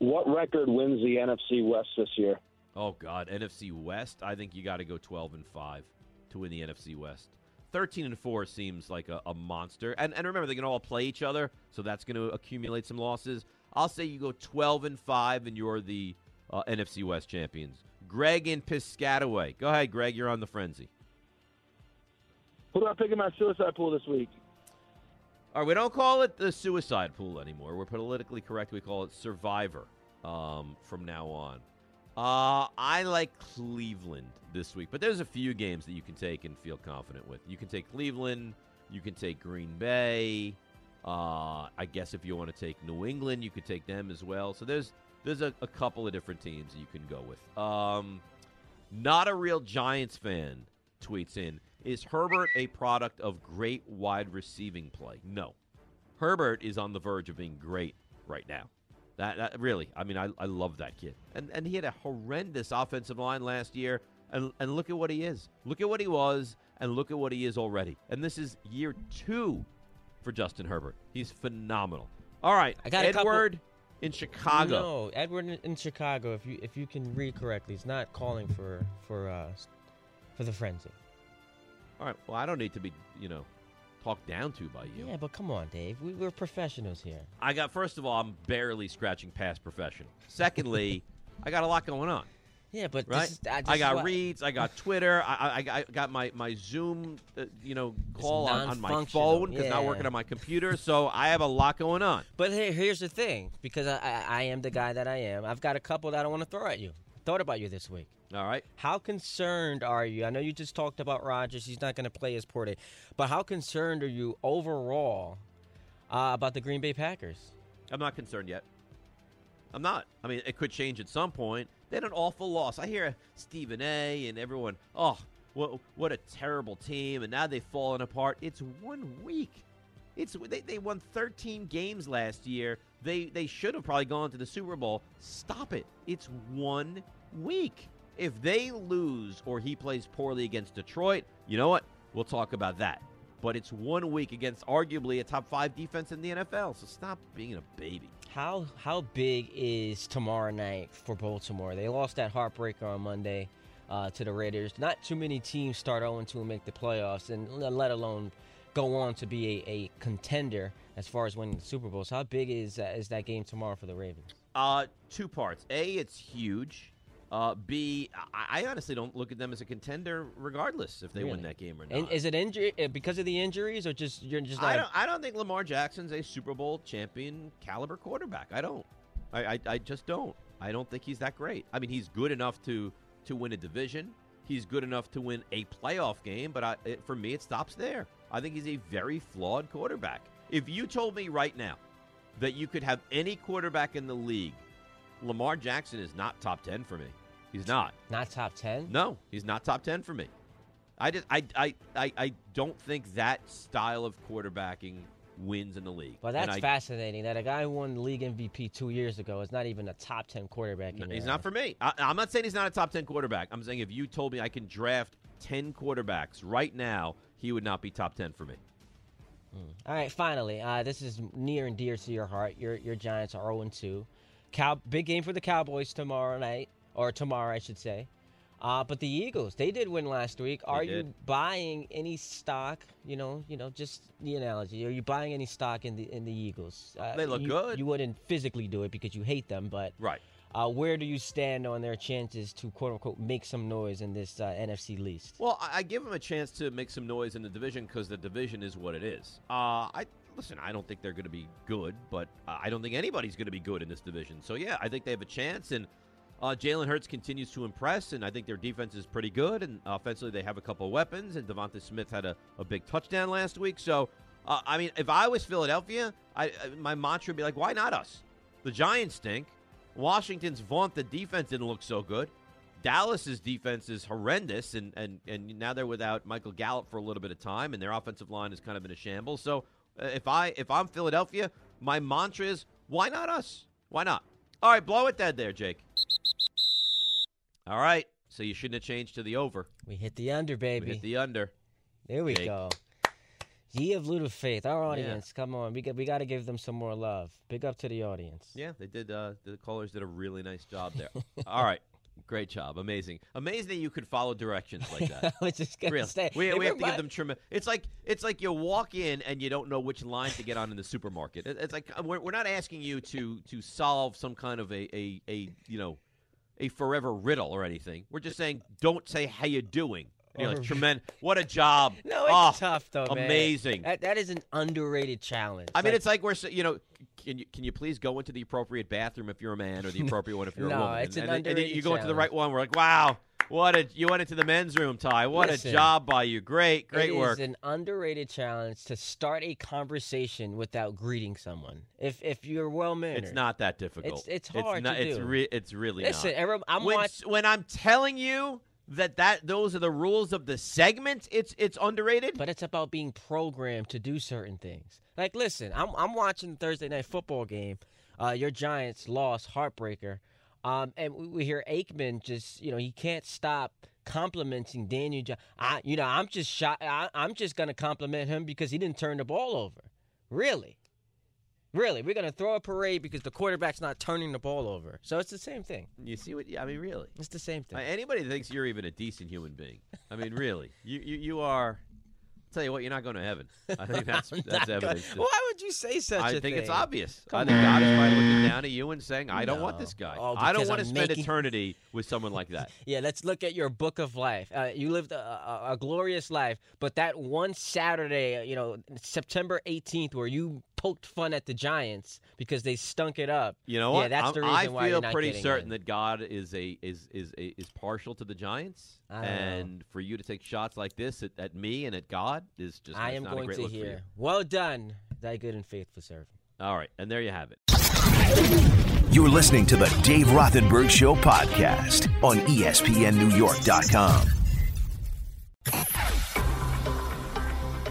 What record wins the NFC West this year? Oh God, NFC West. I think you got to go 12 and five to win the NFC West. 13 and 4 seems like a, a, monster. And, and remember, they can all play each other, so that's going to accumulate some losses. I'll say you go 12 and 5, and you're the uh, NFC West champions. Greg in Piscataway. Go ahead, Greg. You're on the frenzy. Who do I pick in my suicide pool this week? All right, we don't call it the suicide pool anymore. We're politically correct. We call it Survivor um, from now on. Uh, I like Cleveland this week, but there's a few games that you can take and feel confident with. You can take Cleveland, you can take Green Bay. Uh, I guess if you want to take New England, you could take them as well. So there's there's a, a couple of different teams you can go with. Um, not a real Giants fan tweets in. Is Herbert a product of great wide receiving play? No. Herbert is on the verge of being great right now. That, that, really, I mean, I, I love that kid, and and he had a horrendous offensive line last year, and and look at what he is. Look at what he was, and look at what he is already. And this is year two for Justin Herbert. He's phenomenal. All right, I got Edward in Chicago. No, Edward in Chicago. If you if you can read correctly, he's not calling for for uh for the frenzy. All right. Well, I don't need to be, you know, talked down to by you. Yeah, but come on, Dave. We, we're professionals here. I got first of all, I'm barely scratching past professional. Secondly, I got a lot going on. Yeah, but right? Is, I, I, got what... reads. I got Twitter. I, I, I got my my Zoom, uh, you know, call on, on, my phone because yeah. not working on my computer. So I have a lot going on. But hey, here's the thing: because I, I, I am the guy that I am, I've got a couple that I want to throw at you. Thought about you this week. All right. How concerned are you? I know you just talked about Rodgers. He's not going to play his poor day. But how concerned are you overall uh, about the Green Bay Packers? I'm not concerned yet. I'm not. I mean, it could change at some point. They had an awful loss. I hear Stephen A. and everyone, oh, what, what a terrible team, and now they've fallen apart. It's one week. It's they, they won 13 games last year. They they should have probably gone to the Super Bowl. Stop it. It's one week. If they lose or he plays poorly against Detroit, you know what? We'll talk about that. But it's one week against arguably a top five defense in the NFL. So stop being a baby. How how big is tomorrow night for Baltimore? They lost that heartbreaker on Monday uh, to the Raiders. Not too many teams start 0 2 and make the playoffs, and let alone go on to be a, a contender as far as winning the Super Bowl. So how big is uh, is that game tomorrow for the Ravens? Uh, two parts. A, it's huge. Uh, B, I, I honestly don't look at them as a contender, regardless if they really? win that game or not. And is it injury uh, because of the injuries, or just you're just? Not I don't. I don't think Lamar Jackson's a Super Bowl champion caliber quarterback. I don't. I, I, I just don't. I don't think he's that great. I mean, he's good enough to to win a division. He's good enough to win a playoff game, but I, it, for me, it stops there. I think he's a very flawed quarterback. If you told me right now that you could have any quarterback in the league, Lamar Jackson is not top 10 for me. He's not. Not top 10? No, he's not top 10 for me. I just I I I, I don't think that style of quarterbacking wins in the league. Well, that's fascinating that a guy who won the league MVP two years ago is not even a top 10 quarterback. No, he's not for me. I, I'm not saying he's not a top 10 quarterback. I'm saying if you told me I can draft 10 quarterbacks right now, he would not be top 10 for me. Mm. All right, finally, uh, this is near and dear to your heart. Your your Giants are 0 2. Cow- big game for the Cowboys tomorrow night, or tomorrow, I should say. Uh, but the Eagles, they did win last week. They Are did. you buying any stock? You know, you know, just the analogy. Are you buying any stock in the in the Eagles? Uh, They look you, good. You wouldn't physically do it because you hate them, but Right. Uh, where do you stand on their chances to quote unquote make some noise in this uh, NFC least? Well, I, give them a chance to make some noise in the division because the division is what it is. Uh, I listen. I don't think they're going to be good, but uh, I don't think anybody's going to be good in this division. So yeah, I think they have a chance. And uh, Jalen Hurts continues to impress, and I think their defense is pretty good. And offensively, they have a couple weapons. And Devonta Smith had a, a big touchdown last week. So uh, I mean, if I was Philadelphia, I, my mantra would be like, why not us? The Giants stink. Washington's vaunted defense didn't look so good. Dallas's defense is horrendous, and, and, and now they're without Michael Gallup for a little bit of time, and their offensive line is kind of in a shambles. So uh, if I if I'm Philadelphia, my mantra is why not us? Why not? All right, blow it dead there, Jake. All right, so you shouldn't have changed to the over. We hit the under, baby. We hit the under. There we Jake. go. Ye of little faith, our audience. Come on, we got we got to give them some more love. Big up to the audience. Yeah, they did. Uh, the callers did a really nice job there. All right. Great job. Amazing. Amazing that you could follow directions like that. I was just Really. say, We, we have to give them tremendous. It's like it's like you walk in and you don't know which line to get on in the supermarket. It- It's like we're, we're not asking you to to solve some kind of a, a a you know a forever riddle or anything. We're just saying don't say how you doing. You know, Oh. tremendous. What a job. No, it's oh, tough though, man. Amazing. That, that is an underrated challenge. I mean, it's like we're you know. Can you, can you please go into the appropriate bathroom if you're a man, or the appropriate one if you're No, a woman? it's an and, then- and then you go into the right one. We're like, wow, what a you went into the men's room, Ty. What Listen, a job by you. Great, great It work. It is an underrated challenge to start a conversation without greeting someone. If if you're well mannered, It's not that difficult. It's it's hard not, to it's do. Re- it's really Listen, not. everyone- I'm when, watch- when I'm telling you that that those are the rules of the segment, it's it's underrated. But it's about being programmed to do certain things. Like, listen, I'm I'm watching the Thursday night football game. Uh, your Giants lost, heartbreaker. Um, and we, we hear Aikman just, you know, he can't stop complimenting Daniel. I, you know, I'm just shot. I, I'm just gonna compliment him because he didn't turn the ball over. Really, really, we're gonna throw a parade because the quarterback's not turning the ball over. So it's the same thing. You see what? I mean, really. It's the same thing. Uh, Anybody that thinks you're even a decent human being. I mean, really, you you, you are. I'll tell you what, you're not going to heaven. I think that's that's not gonna- evidence. Why would you say such I a thing? I think it's obvious. I Come think God is probably looking down at you and saying, "I don't want this guy. Oh, I don't want to spend making- eternity with someone like that." Yeah, let's look at your book of life. Uh, you lived a, a, a glorious life, but that one Saturday, you know, September 18th, where you poked fun at the Giants because they stunk it up. You know what? yeah, that's I'm- the reason I why I feel you're not pretty certain in. that God is a is is a, is partial to the Giants, I don't know. and for you to take shots like this at, at me and at God is just I am not a going great to look for you. hear. Well done, thy good and faithful servant. All right, and there you have it. You're listening to the Dave Rothenberg Show podcast on ESPNNewYork.com.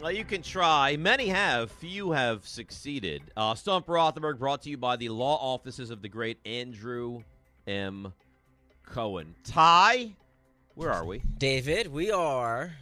Well, you can try. Many have. Few have succeeded. Uh, Stump Rothenberg brought to you by the law offices of the great Andrew M. Cohen. Ty, where are we? David, we are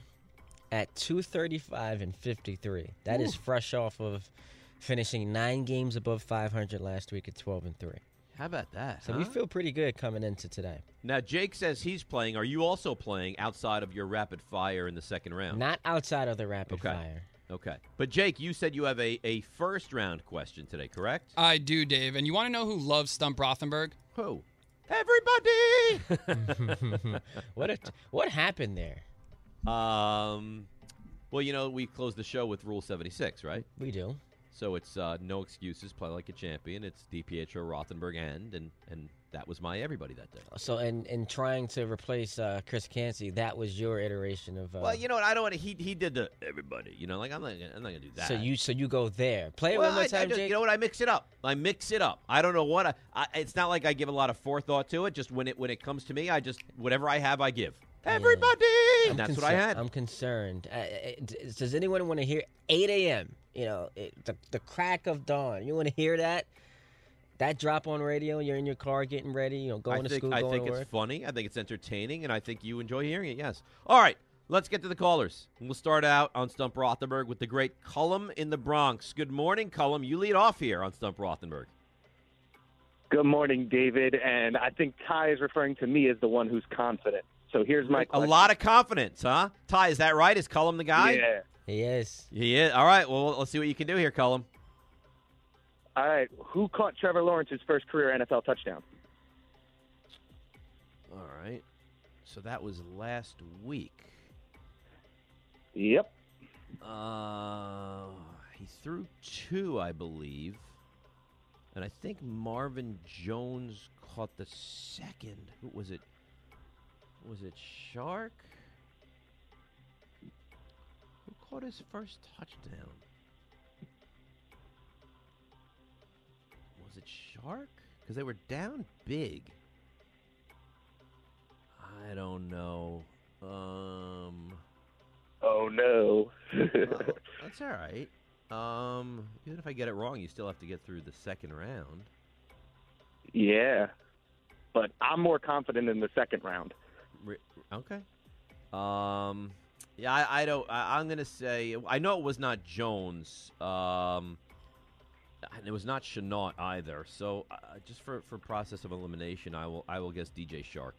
at 235 and 53. That is Ooh. fresh off of finishing nine games above 500 last week at 12 and 3. How about that? So we feel pretty good coming into today. Now, Jake says he's playing. Are you also playing outside of your rapid fire in the second round? Not outside of the rapid Okay. fire. Okay. But, Jake, you said you have a, a first round question today, correct? I do, Dave. And you want to know who loves Stump Rothenberg? Who? Everybody! what a, what happened there? Um, well, you know, we close the show with Rule 76, right? We do. So it's uh, no excuses, play like a champion. It's DiPietro, Rothenberg, and and and that was my everybody that day. So, in, in trying to replace uh, Chris Canty, that was your iteration of. Uh, Well, you know what? I don't want to. He he did the everybody. You know, like I'm not. gonna- I'm not gonna do that. So you so you go there. Play it Well, one more I- I time, just- Jake. You know what? I mix it up. I mix it up. I don't know what. I, I, it's not like I give a lot of forethought to it. Just when it when it comes to me, I just whatever I have, I give. Everybody. I'm That's what I had. I'm concerned. Uh, uh, does anyone want to hear 8 a.m.? You know, it, the the crack of dawn. You want to hear that? that drop on radio. You're in your car getting ready, you know, going I to think, school, I going think to it's work. funny. I think it's entertaining, and I think you enjoy hearing it. Yes. All right, let's get to the callers. We'll start out on Stump Rothenberg with the great Cullum in the Bronx. Good morning, Cullum. You lead off here on Stump Rothenberg. Good morning, David. And I think Ty is referring to me as the one who's confident. So here's my A lot of confidence, huh? Ty, is that right? Is Cullum the guy? Yeah. He is. He is. All right. Well, let's see what you can do here, Cullum. All right. Who caught Trevor Lawrence's first career NFL touchdown? All right. So that was last week. Yep. Uh, he threw two, I believe. And I think Marvin Jones caught the second. Who was it? Was it Chark? Caught his first touchdown? Was it Chark? Because they were down big. I don't know. Um. Oh no. Well, that's all right. Um, even if I get it wrong, you still have to get through the second round. yeah. But I'm more confident in the second round. Re- Okay. Um, yeah, I, I don't. I, I'm gonna say I know it was not Jones. Um, and it was not Shenault either. So uh, just for for process of elimination, I will I will guess DJ Chark.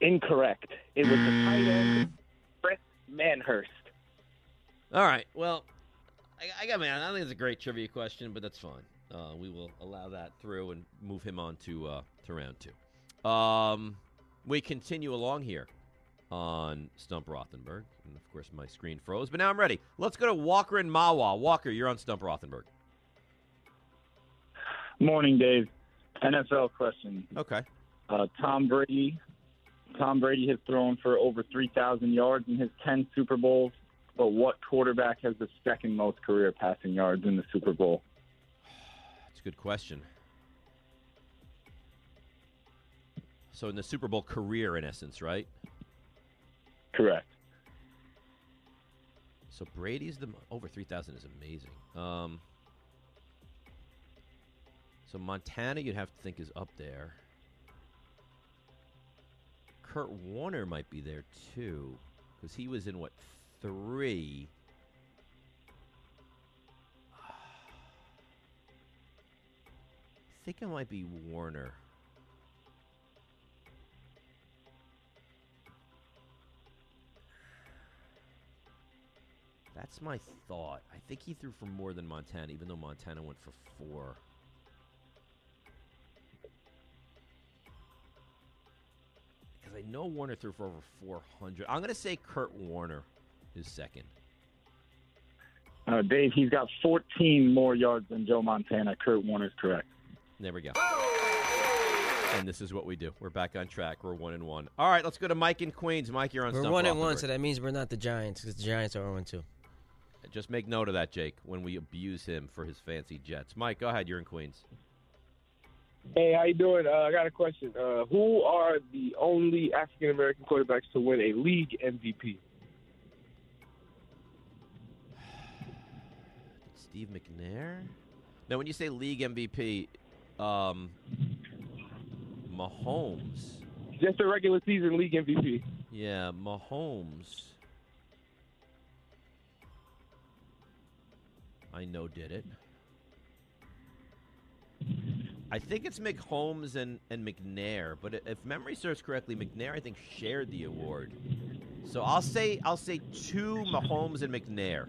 Incorrect. It was the tight end, Chris Manhertz. All right. Well, I, I got man. I think it's a great trivia question, but that's fine. Uh, we will allow that through and move him on to uh, to round two. Um, we continue along here on Stump Rothenberg, and of course my screen froze, but now I'm ready. Let's go to Walker and Mahwah. Walker, you're on Stump Rothenberg. Morning, Dave. NFL question. Okay. Uh, Tom Brady. Tom Brady has thrown for over 3,000 yards in his 10 Super Bowls, but what quarterback has the second most career passing yards in the Super Bowl? That's a good question. So in the Super Bowl career, in essence, right? Correct. So Brady's the over three thousand is amazing. Um, so Montana, you'd have to think is up there. Kurt Warner might be there too, because he was in what three. I think it might be Warner. That's my thought. I think he threw for more than Montana, even though Montana went for four. Because I know Warner threw for over 400. I'm going to say Kurt Warner is second. Uh, Dave, he's got 14 more yards than Joe Montana. Kurt Warner's correct. There we go. And this is what we do. We're back on track. We're one and one. All right, let's go to Mike in Queens. Mike, you're on. We're Stump one and one, Rothenberg. so that means we're not the Giants because the Giants are 0 2. Just make note of that, Jake, when we abuse him for his fancy Jets. Mike, go ahead. You're in Queens. Hey, how you doing? Uh, I got a question. Uh, who are the only African American quarterbacks to win a league MVP? Steve McNair. Now, when you say league MVP, um, Mahomes. Just a regular season league MVP. Yeah, Mahomes. I know did it. I think it's Mahomes and, and McNair, but if memory serves correctly, McNair I think shared the award. So I'll say I'll say two Mahomes and McNair.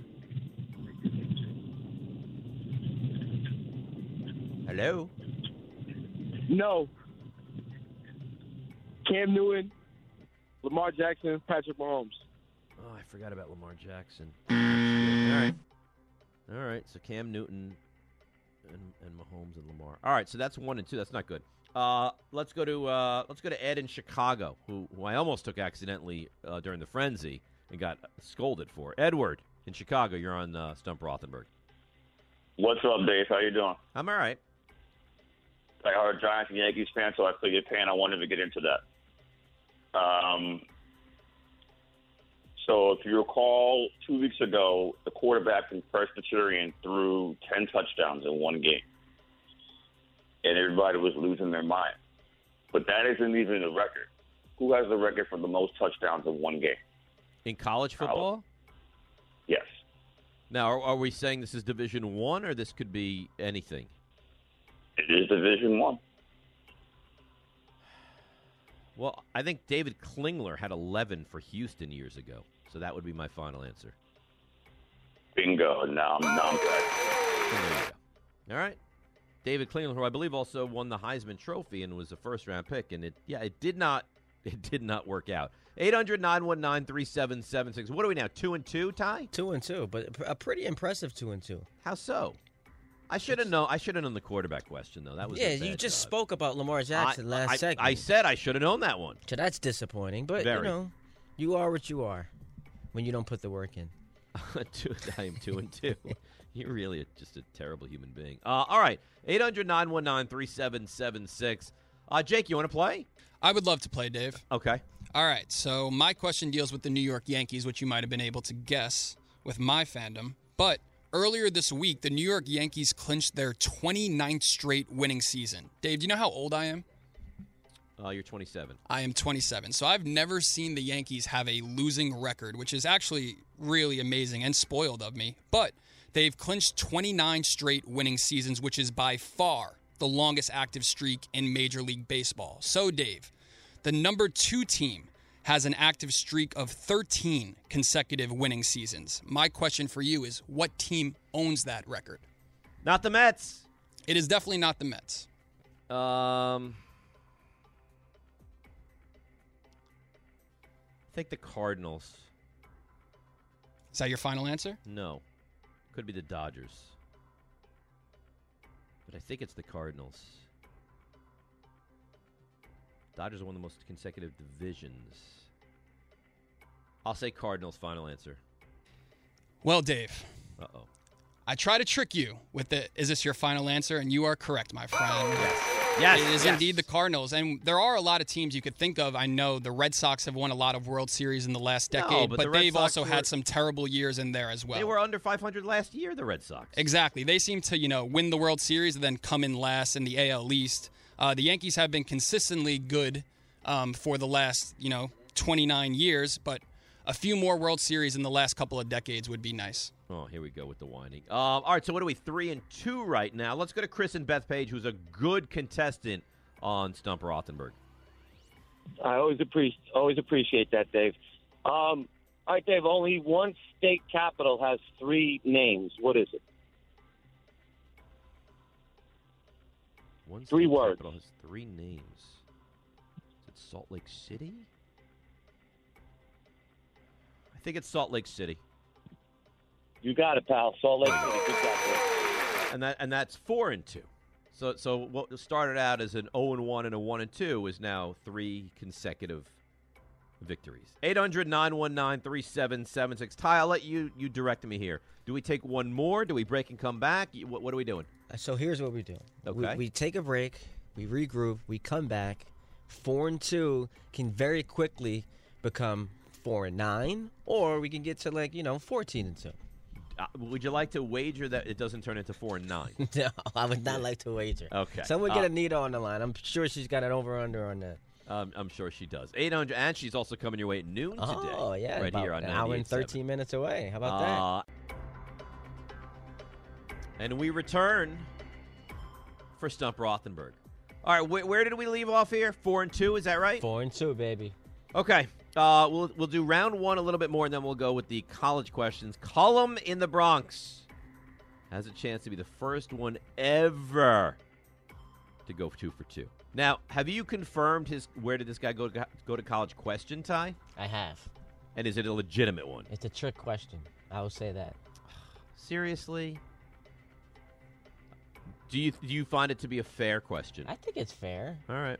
Hello. No. Cam Newton, Lamar Jackson, Patrick Mahomes. Oh, I forgot about Lamar Jackson. Mm. All right. All right. So Cam Newton and, and Mahomes and Lamar. All right. So that's one and two. That's not good. Uh, let's go to uh, let's go to Ed in Chicago, who, who I almost took accidentally uh, during the frenzy and got scolded for. Edward in Chicago, you're on uh, Stump Rothenberg. What's up, Dave? How you doing? I'm all right. I heard Giants and Yankees fan, so I figured pan. I wanted to get into that. Um, so if you recall, two weeks ago, the quarterback from Presbyterian threw ten touchdowns in one game. and everybody was losing their mind. But that isn't even the record. Who has the record for the most touchdowns in one game? In college football? Yes. Now, are, are we saying this is Division One, or this could be anything? It is Division One. Well, I think David Klingler had 11 for Houston years ago, so that would be my final answer. Bingo. No, I'm, good. There you go. All right. David Klingler, who I believe also won the Heisman Trophy and was a first round pick, and it yeah, it did not it did not work out. 800 919 3776. What are we now? Two and two, Ty? Two and two, but a pretty impressive two and two. How so? I should have known. I should have known the quarterback question though. That was yeah. You just job. spoke about Lamar Jackson I- last I, segment. I said I should have known that one. so that's disappointing. But Very. you know, you are what you are when you don't put the work in. two, I am two and two. You're really a, just a terrible human being. Uh, all right, 800 919 3776. Uh, Jake, you want to play? I would love to play, Dave. Okay. All right, so my question deals with the New York Yankees, which you might have been able to guess with my fandom. But earlier this week, the New York Yankees clinched their 29th straight winning season. Dave, do you know how old I am? Uh, you're 27. I am 27. So I've never seen the Yankees have a losing record, which is actually really amazing and spoiled of me. But they've clinched 29 straight winning seasons, which is by far the longest active streak in Major League Baseball. So, Dave, the number two team has an active streak of 13 consecutive winning seasons. My question for you is what team owns that record? Not the Mets. It is definitely not the Mets. Um, think the Cardinals. Is that your final answer? No, could be the Dodgers, but I think it's the Cardinals. Dodgers won the most consecutive divisions. I'll say Cardinals. Final answer. Well, Dave, Uh oh. I try to trick you with the is this your final answer? And you are correct, my friend. Yes. Yes, It is yes. indeed the Cardinals. And there are a lot of teams you could think of. I know the Red Sox have won a lot of World Series in the last No, decade, but but, the they've Sox also were- had some terrible years in there as well. They were under 500 last year. The Red Sox. Exactly. They seem to, you know, win the World Series and then come in last in the AL East. Uh, the Yankees have been consistently good um, for the last, you know, 29 years, but a few more World Series in the last couple of decades would be nice. Oh, here we go with the whining. Um, all right, so what are we? Three and two right now. Let's go to Chris and Bethpage, who's a good contestant on Stump Rothenberg. I always appreciate always appreciate that, Dave. Um, all right, Dave. Only one state capital has three names. What is it? One Three state words. capital has three names. Is it Salt Lake City? I think it's Salt Lake City, You got it, pal. Salt Lake City. Good job. Dave. and that and that's four and two. So so what started out as an zero and one and a one and two is now three consecutive victories. 800-919-3776. Ty, I'll let you you direct me here. Do we take one more? Do we break and come back? What, what are we doing? Uh, so here's what we do. We, Okay. we take a break, we regroup, we come back. Four and two can very quickly become four and nine, or we can get to like you know fourteen and two. Uh, would you like to wager that it doesn't turn into four and nine? no, I would not like to wager. Okay. Someone get Uh, Anita on the line. I'm sure she's got an over under on that. Um, I'm sure she does. 800, and she's also coming your way at noon today. Oh yeah, right here on an hour and 98.7. thirteen minutes away. How about Uh, And we return for Stump Rothenberg. All right, wh- where did we leave off here? Four and two, is that right? Four and two, baby. Okay. Uh, we'll we'll do round one a little bit more, and then we'll go with the college questions. Cullum in the Bronx has a chance to be the first one ever to go two for two. Now, have you confirmed his where did this guy go to, go to college question, Ty? I have. And is it a legitimate one? It's a trick question. I will say that. Seriously? Do you do you find it to be a fair question? I think it's fair. All right,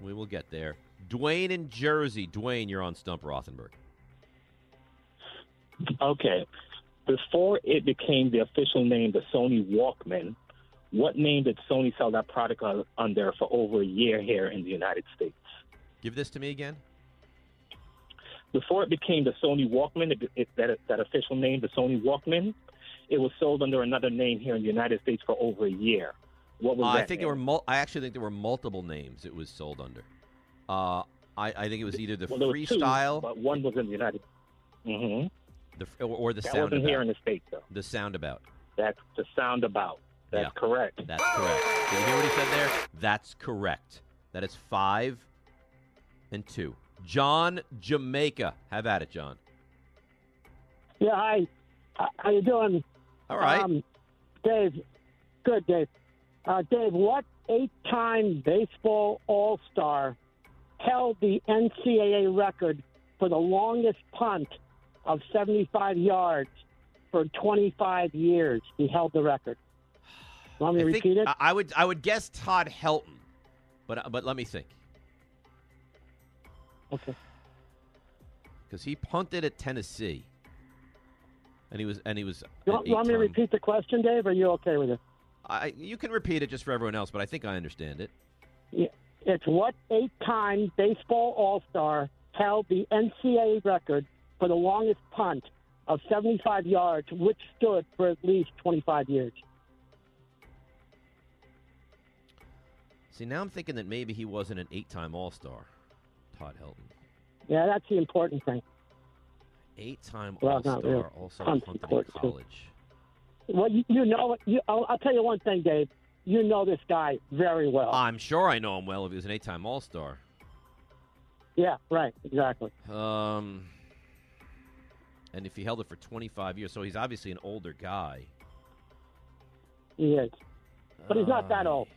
we will get there. Dwayne in Jersey. Dwayne, you're on Stump Rothenberg. Okay. Before it became the official name, the Sony Walkman, what name did Sony sell that product under for over a year here in the United States? Give this to me again. Before it became the Sony Walkman, it, it, that, that official name, the Sony Walkman, it was sold under another name here in the United States for over a year. What was Uh, that I think there were. Mul- I actually think there were multiple names it was sold under. Uh, I, I think it was either the Well, there was two, freestyle, but one was in the United. Mm-hmm. the or, or the That sound wasn't about. here in the states, though. the soundabout. That's the sound about. That's Yeah. correct. That's correct. Did you hear what he said there? That's correct. That is five and two. John Jamaica. Have at it, John. Yeah, hi. How you doing? All right. Um, Dave. Good, Dave. Uh, Dave, what eight-time baseball All-Star held the NCAA record for the longest punt of 75 yards for 25 years? He held the record. Want me to repeat it? I- would I would guess Todd Helton, but uh, but let me think. Okay. Because he punted at Tennessee, and he was and he was. You want, you want me to repeat the question, Dave? Are you okay with it? I, you can repeat it just for everyone else, but I think I understand it. Yeah. It's what eight-time baseball All-Star held the NCAA record for the longest punt of 75 yards, which stood for at least 25 years. See, now I'm thinking that maybe he wasn't an eight-time All-Star, Todd Helton. Yeah, that's the important thing. Eight-time Well, All-Star, really. also Punt's punted in important, too. college. Well, you, you know, you, I'll, I'll tell you one thing, Dave. You know this guy very well. I'm sure I know him well if he was an eight-time All-Star. yeah, right, exactly. Um, and if he held it for 25 years, so he's obviously an older guy. He is, but he's not that Uh, old.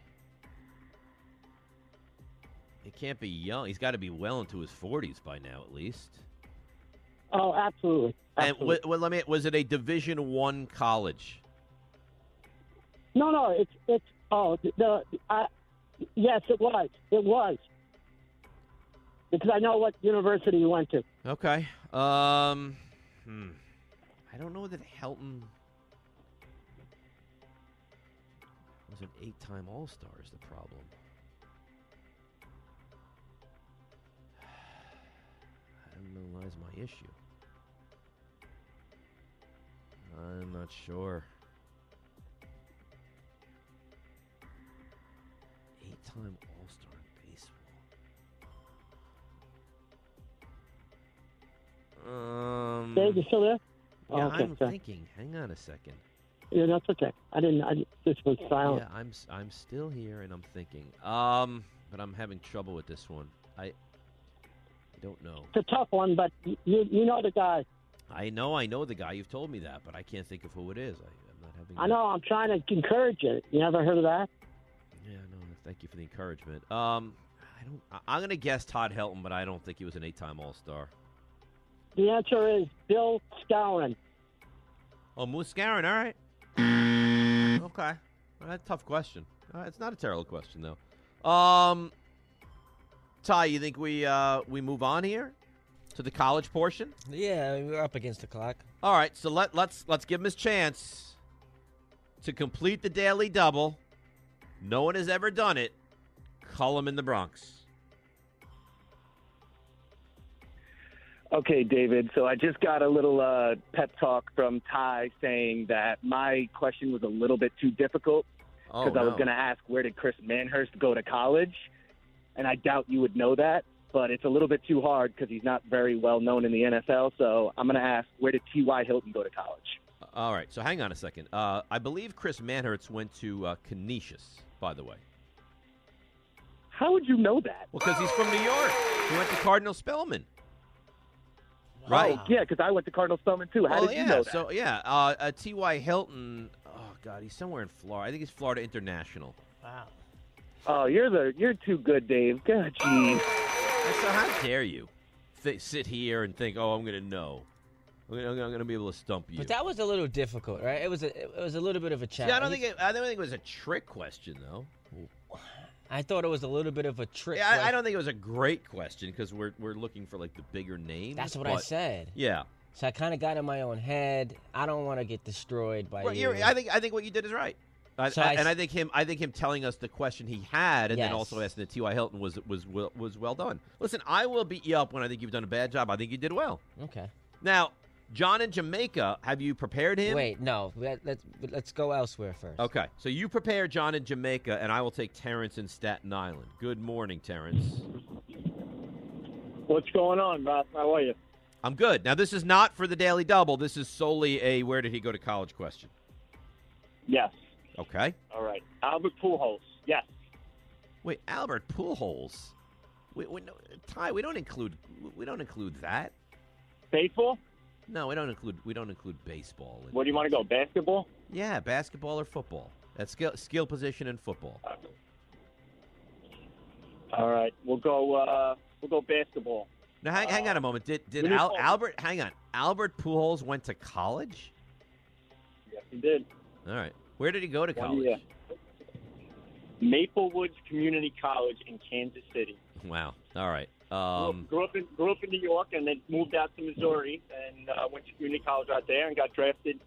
He can't be young. He's got to be well into his 40s by now, at least. Oh, absolutely. And absolutely. well, let me. Was it a Division One college? No, no, it's it's oh the, uh, yes, it was, it was because I know what university you went to. Okay. Um, hmm. I don't know that Helton was an eight-time All-Star. Is the problem? That lies my issue. I'm not sure. Eight-time All-Star in baseball. Um, Dave, you still there? yeah, Oh, okay, I'm sorry. thinking. Hang on a second. Yeah, that's okay. I didn't. I just was silent. Yeah, I'm s- I'm still here and I'm thinking. Um, but I'm having trouble with this one. I I don't know. It's a tough one, but you you know the guy. I know I know the guy. You've told me that, but I can't think of who it is. I, I'm not having. I that- know. I'm trying to encourage you. You ever heard of that? Yeah, no. Thank you for the encouragement. Um, I don't. I, I'm gonna guess Todd Helton, but I don't think he was an eight-time All-Star. The answer is Bill Skowron. Oh, Moose Skowron. All right. okay. Well, that's a tough question. Uh, it's not a terrible question though. Um, Ty, you think we uh we move on here to the college portion? Yeah, I mean, we're up against the clock. All right, so let let's let's give him his chance to complete the daily double. No one has ever done it. Call him in the Bronx. Okay, David. So I just got a little uh, pep talk from Ty saying that my question was a little bit too difficult Oh, because I was going to ask where did Chris Manhertz go to college, and I doubt you would know that. But it's a little bit too hard because he's not very well known in the NFL. So I'm going to ask where did T.Y. Hilton go to college? All right, so hang on a second. Uh, I believe Chris Manhertz went to uh, Canisius, by the way. How would you know that? Well, because he's from New York. He went to Cardinal Spellman. Right. Oh, yeah, because I went to Cardinal Spellman too. How well, did you yeah, know that? So yeah, uh, uh, T.Y. Hilton. Oh God, he's somewhere in Florida. I think he's Florida International. Wow. Oh, you're the you're too good, Dave. God, jeez. So how dare you th- sit here and think, oh, I'm going to know. I'm gonna, I'm gonna be able to stump you. But that was a little difficult, right? It was a it was a little bit of a challenge. I don't think it, I don't think it was a trick question though. I thought it was a little bit of a trick. Yeah, I, I don't think it was a great question because we're we're looking for like the bigger names. That's what I but- said. Yeah. So I kind of got in my own head. I don't want to get destroyed by Well, you. you're, I think I think what you did is right. I, So I- I and I think him I think him telling us the question he had and then also asking the T.Y. Hilton was was was well done. Listen, I will beat you up when I think you've done a bad job. I think you did well. Okay. Now, John in Jamaica. Have you prepared him? Wait, no. Let, let's let's go elsewhere first. Okay, so you prepare John in Jamaica, and I will take Terrence in Staten Island. Good morning, Terrence. What's going on, Bob? How are you? I'm good. Now, this is not for the Daily Double. This is solely a where did he go to college question. Yes. Okay. All right. Albert Pujols. Yes. Wait, Albert Pujols. We, we, no, Ty, we don't include we don't include that. Baseball? No, we don't include we don't include baseball. Where do you want to go? Basketball? Yeah, basketball or football. That's skill skill position in football. All right. We'll go. Uh, we'll go basketball. Now, hang, hang on a moment. Did did Al. Albert? Hang on. Albert Pujols went to college. Yes, he did. All right. Where did he go to One college? year. Maple Woods Community College in Kansas City. Wow. All right. Grew Um, up- grew up in grew up in New York and then moved out to Missouri and uh, went to community college out there and got drafted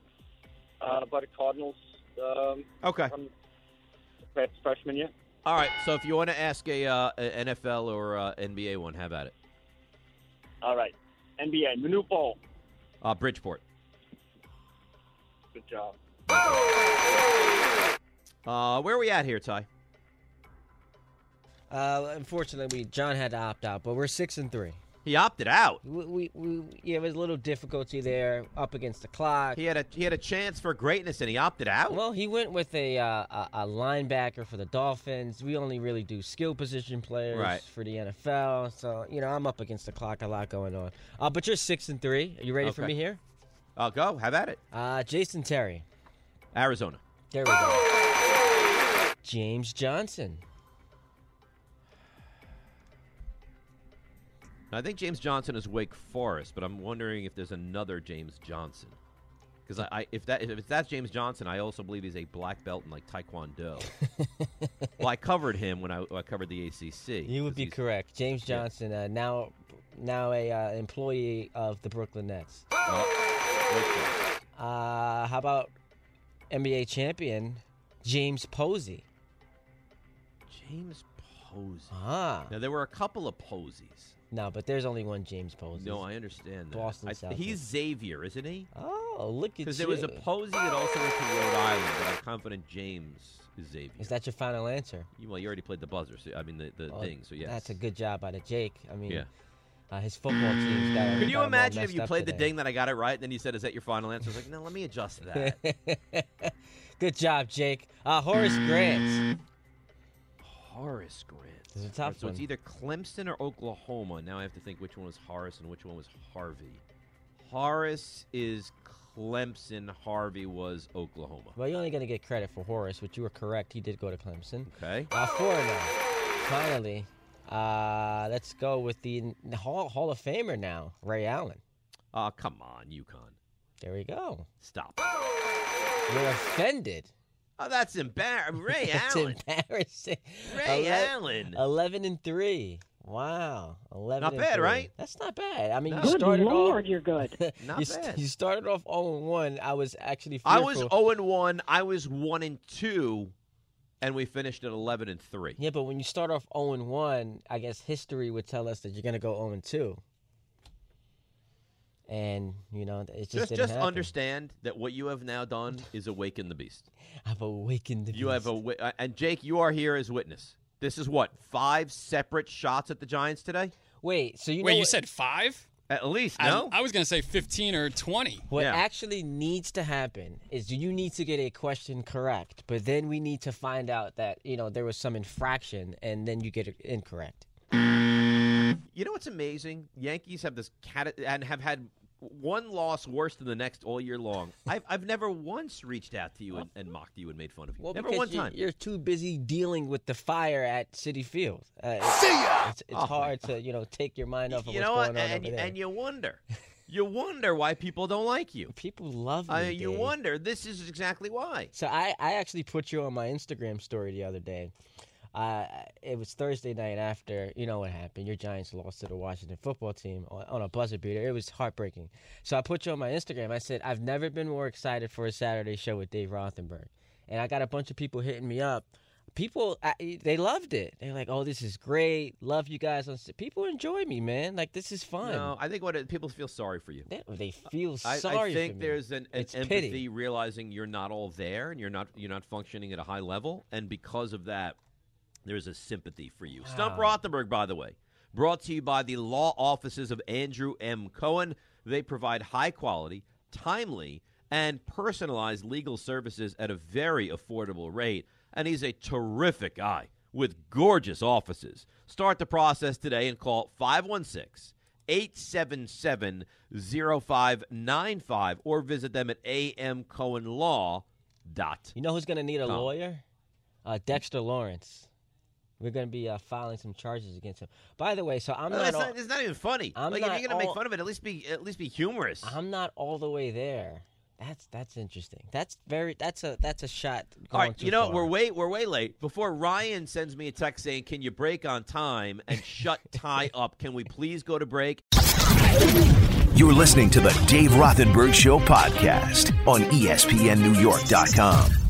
uh, by the Cardinals. Um, Okay. From freshman year. all right. So if you want to ask a, uh, a NFL or uh, NBA one, have at it. All right. NBA Manute Bol. Uh, Bridgeport. Good job. Uh, where are we at here, Ty? Uh, unfortunately, John had to opt out, but we're six and three. He opted out. We, we, we yeah, there was a little difficulty there, up against the clock. He had a he had a chance for greatness and he opted out. Well, he went with a, uh, a a linebacker for the Dolphins. We only really do skill position players Right. for the NFL, so you know I'm up against the clock. A lot going on. Uh, but you're six and three. Are you ready for Okay. me here? I'll go. Have at it. Uh, Jason Terry. Arizona. There we go. James Johnson. I think James Johnson is Wake Forest, but I'm wondering if there's another James Johnson. Because I, I, if that if that's James Johnson, I also believe he's a black belt in like Taekwondo. well, I covered him when I, I covered the ACC. You would be correct. James Johnson, uh, now now a uh, employee of the Brooklyn Nets. Oh, Uh, how about NBA champion James Posey? James Posey. Ah. Now there were a couple of Poseys. No, but there's only one James Posey. No, I understand that. Boston I- Celtics. he's Xavier, isn't he? Oh, look at you. Because there was a Posey that also went to Rhode Island, but I'm confident James is Xavier. Is that your final answer? You- Well, you already played the buzzer. So, I mean, the, the Well, thing. So yes. That's a good job out of Jake. I mean, Yeah. uh, his football team's got. Could you got 'em all imagine if you played the ding that I got it right, and then you said, "Is that your final answer?" I was like, "No, let me adjust that." Good job, Jake. Uh, Horace Grant. Horace Grant. This is a tough right, so it's either Clemson or Oklahoma. Now I have to think which one was Horace and which one was Harvey. Horace is Clemson. Harvey was Oklahoma. Well, you're only going to get credit for Horace, which you were correct. He did go to Clemson. Okay. Uh, four now. Finally, uh, let's go with the Hall, Hall of Famer now, Ray Allen. Oh, come on, UConn. There we go. Stop. You're offended. Oh, that's embarrassing. Ray It's Allen. embarrassing. Ray Ele- Allen. Eleven and three. Wow. Eleven. Not and bad, three. right? That's not bad. I mean, No. you Good started Lord, off. you're good. Not you, bad. you started off 0 and 1. I was actually fearful. I was 0 and 1. I was 1 and 2, and we finished at 11 and 3. Yeah, but when you start off 0 and 1, I guess history would tell us that you're going to go 0 and 2. And, you know, it just Just, didn't just understand that what you have now done is awaken the beast. I've awakened the You have beast. a uh, and Jake, you are here as witness. This is what five separate shots at the Giants today. Wait, so you Wait, know you what- said five? At least I- no. I, was going to say 15 or 20. What actually needs to happen is do you need to get a question correct, but then we need to find out that, you know, there was some infraction and then you get it incorrect. You know what's amazing? Yankees have this cat and have had one loss worse than the next all year long. I've, I've never once reached out to you and, and mocked you and made fun of you. Well, never one time. You're too busy dealing with the fire at Citi Field. Uh, it's, See ya! It's, it's Oh, hard to, you know, take your mind off of you what's know what? going on And, over there. and you wonder. You wonder why people don't like you. People love me. I mean, you Dave. wonder. This is exactly why. So I, I actually put you on my Instagram story the other day. Uh, it was Thursday night after you know what happened. Your Giants lost to the Washington football team on, on a buzzer beater. It was heartbreaking. So I put you on my Instagram. I said I've never been more excited for a Saturday show with Dave Rothenberg, and I got a bunch of people hitting me up people uh, they loved it. They're like, "Oh, this is great. Love you guys." People enjoy me, man. Like this is fun. No, I think what it, people feel sorry for you. They, they feel I, sorry. I think there's an, an empathy pity. realizing you're not all there and you're not you're not functioning at a high level, and because of that, there's a sympathy for you. Stump Wow. Rothenberg, by the way, brought to you by the law offices of Andrew M. Cohen. They provide high quality, timely, and personalized legal services at a very affordable rate. And he's a terrific guy with gorgeous offices. Start the process today and call 516 877 0595 or visit them at amcohenlaw.com. You know who's going to need a Com. lawyer? Uh, Dexter Lawrence. We're going to be uh, filing some charges against him. By the way, so I'm No, not. it's, all, not, it's not even funny. I'm like not if you're gonna make fun of it, at least be at least be humorous. I'm not all the way there. That's that's interesting. That's very. That's a that's a shot. All Going right, too you know far. we're way we're way late. Before Ryan sends me a text saying, "Can you break on time and shut tie up? Can we please go to break?" You're listening to the Dave Rothenberg Show podcast on ESPNNewYork.com.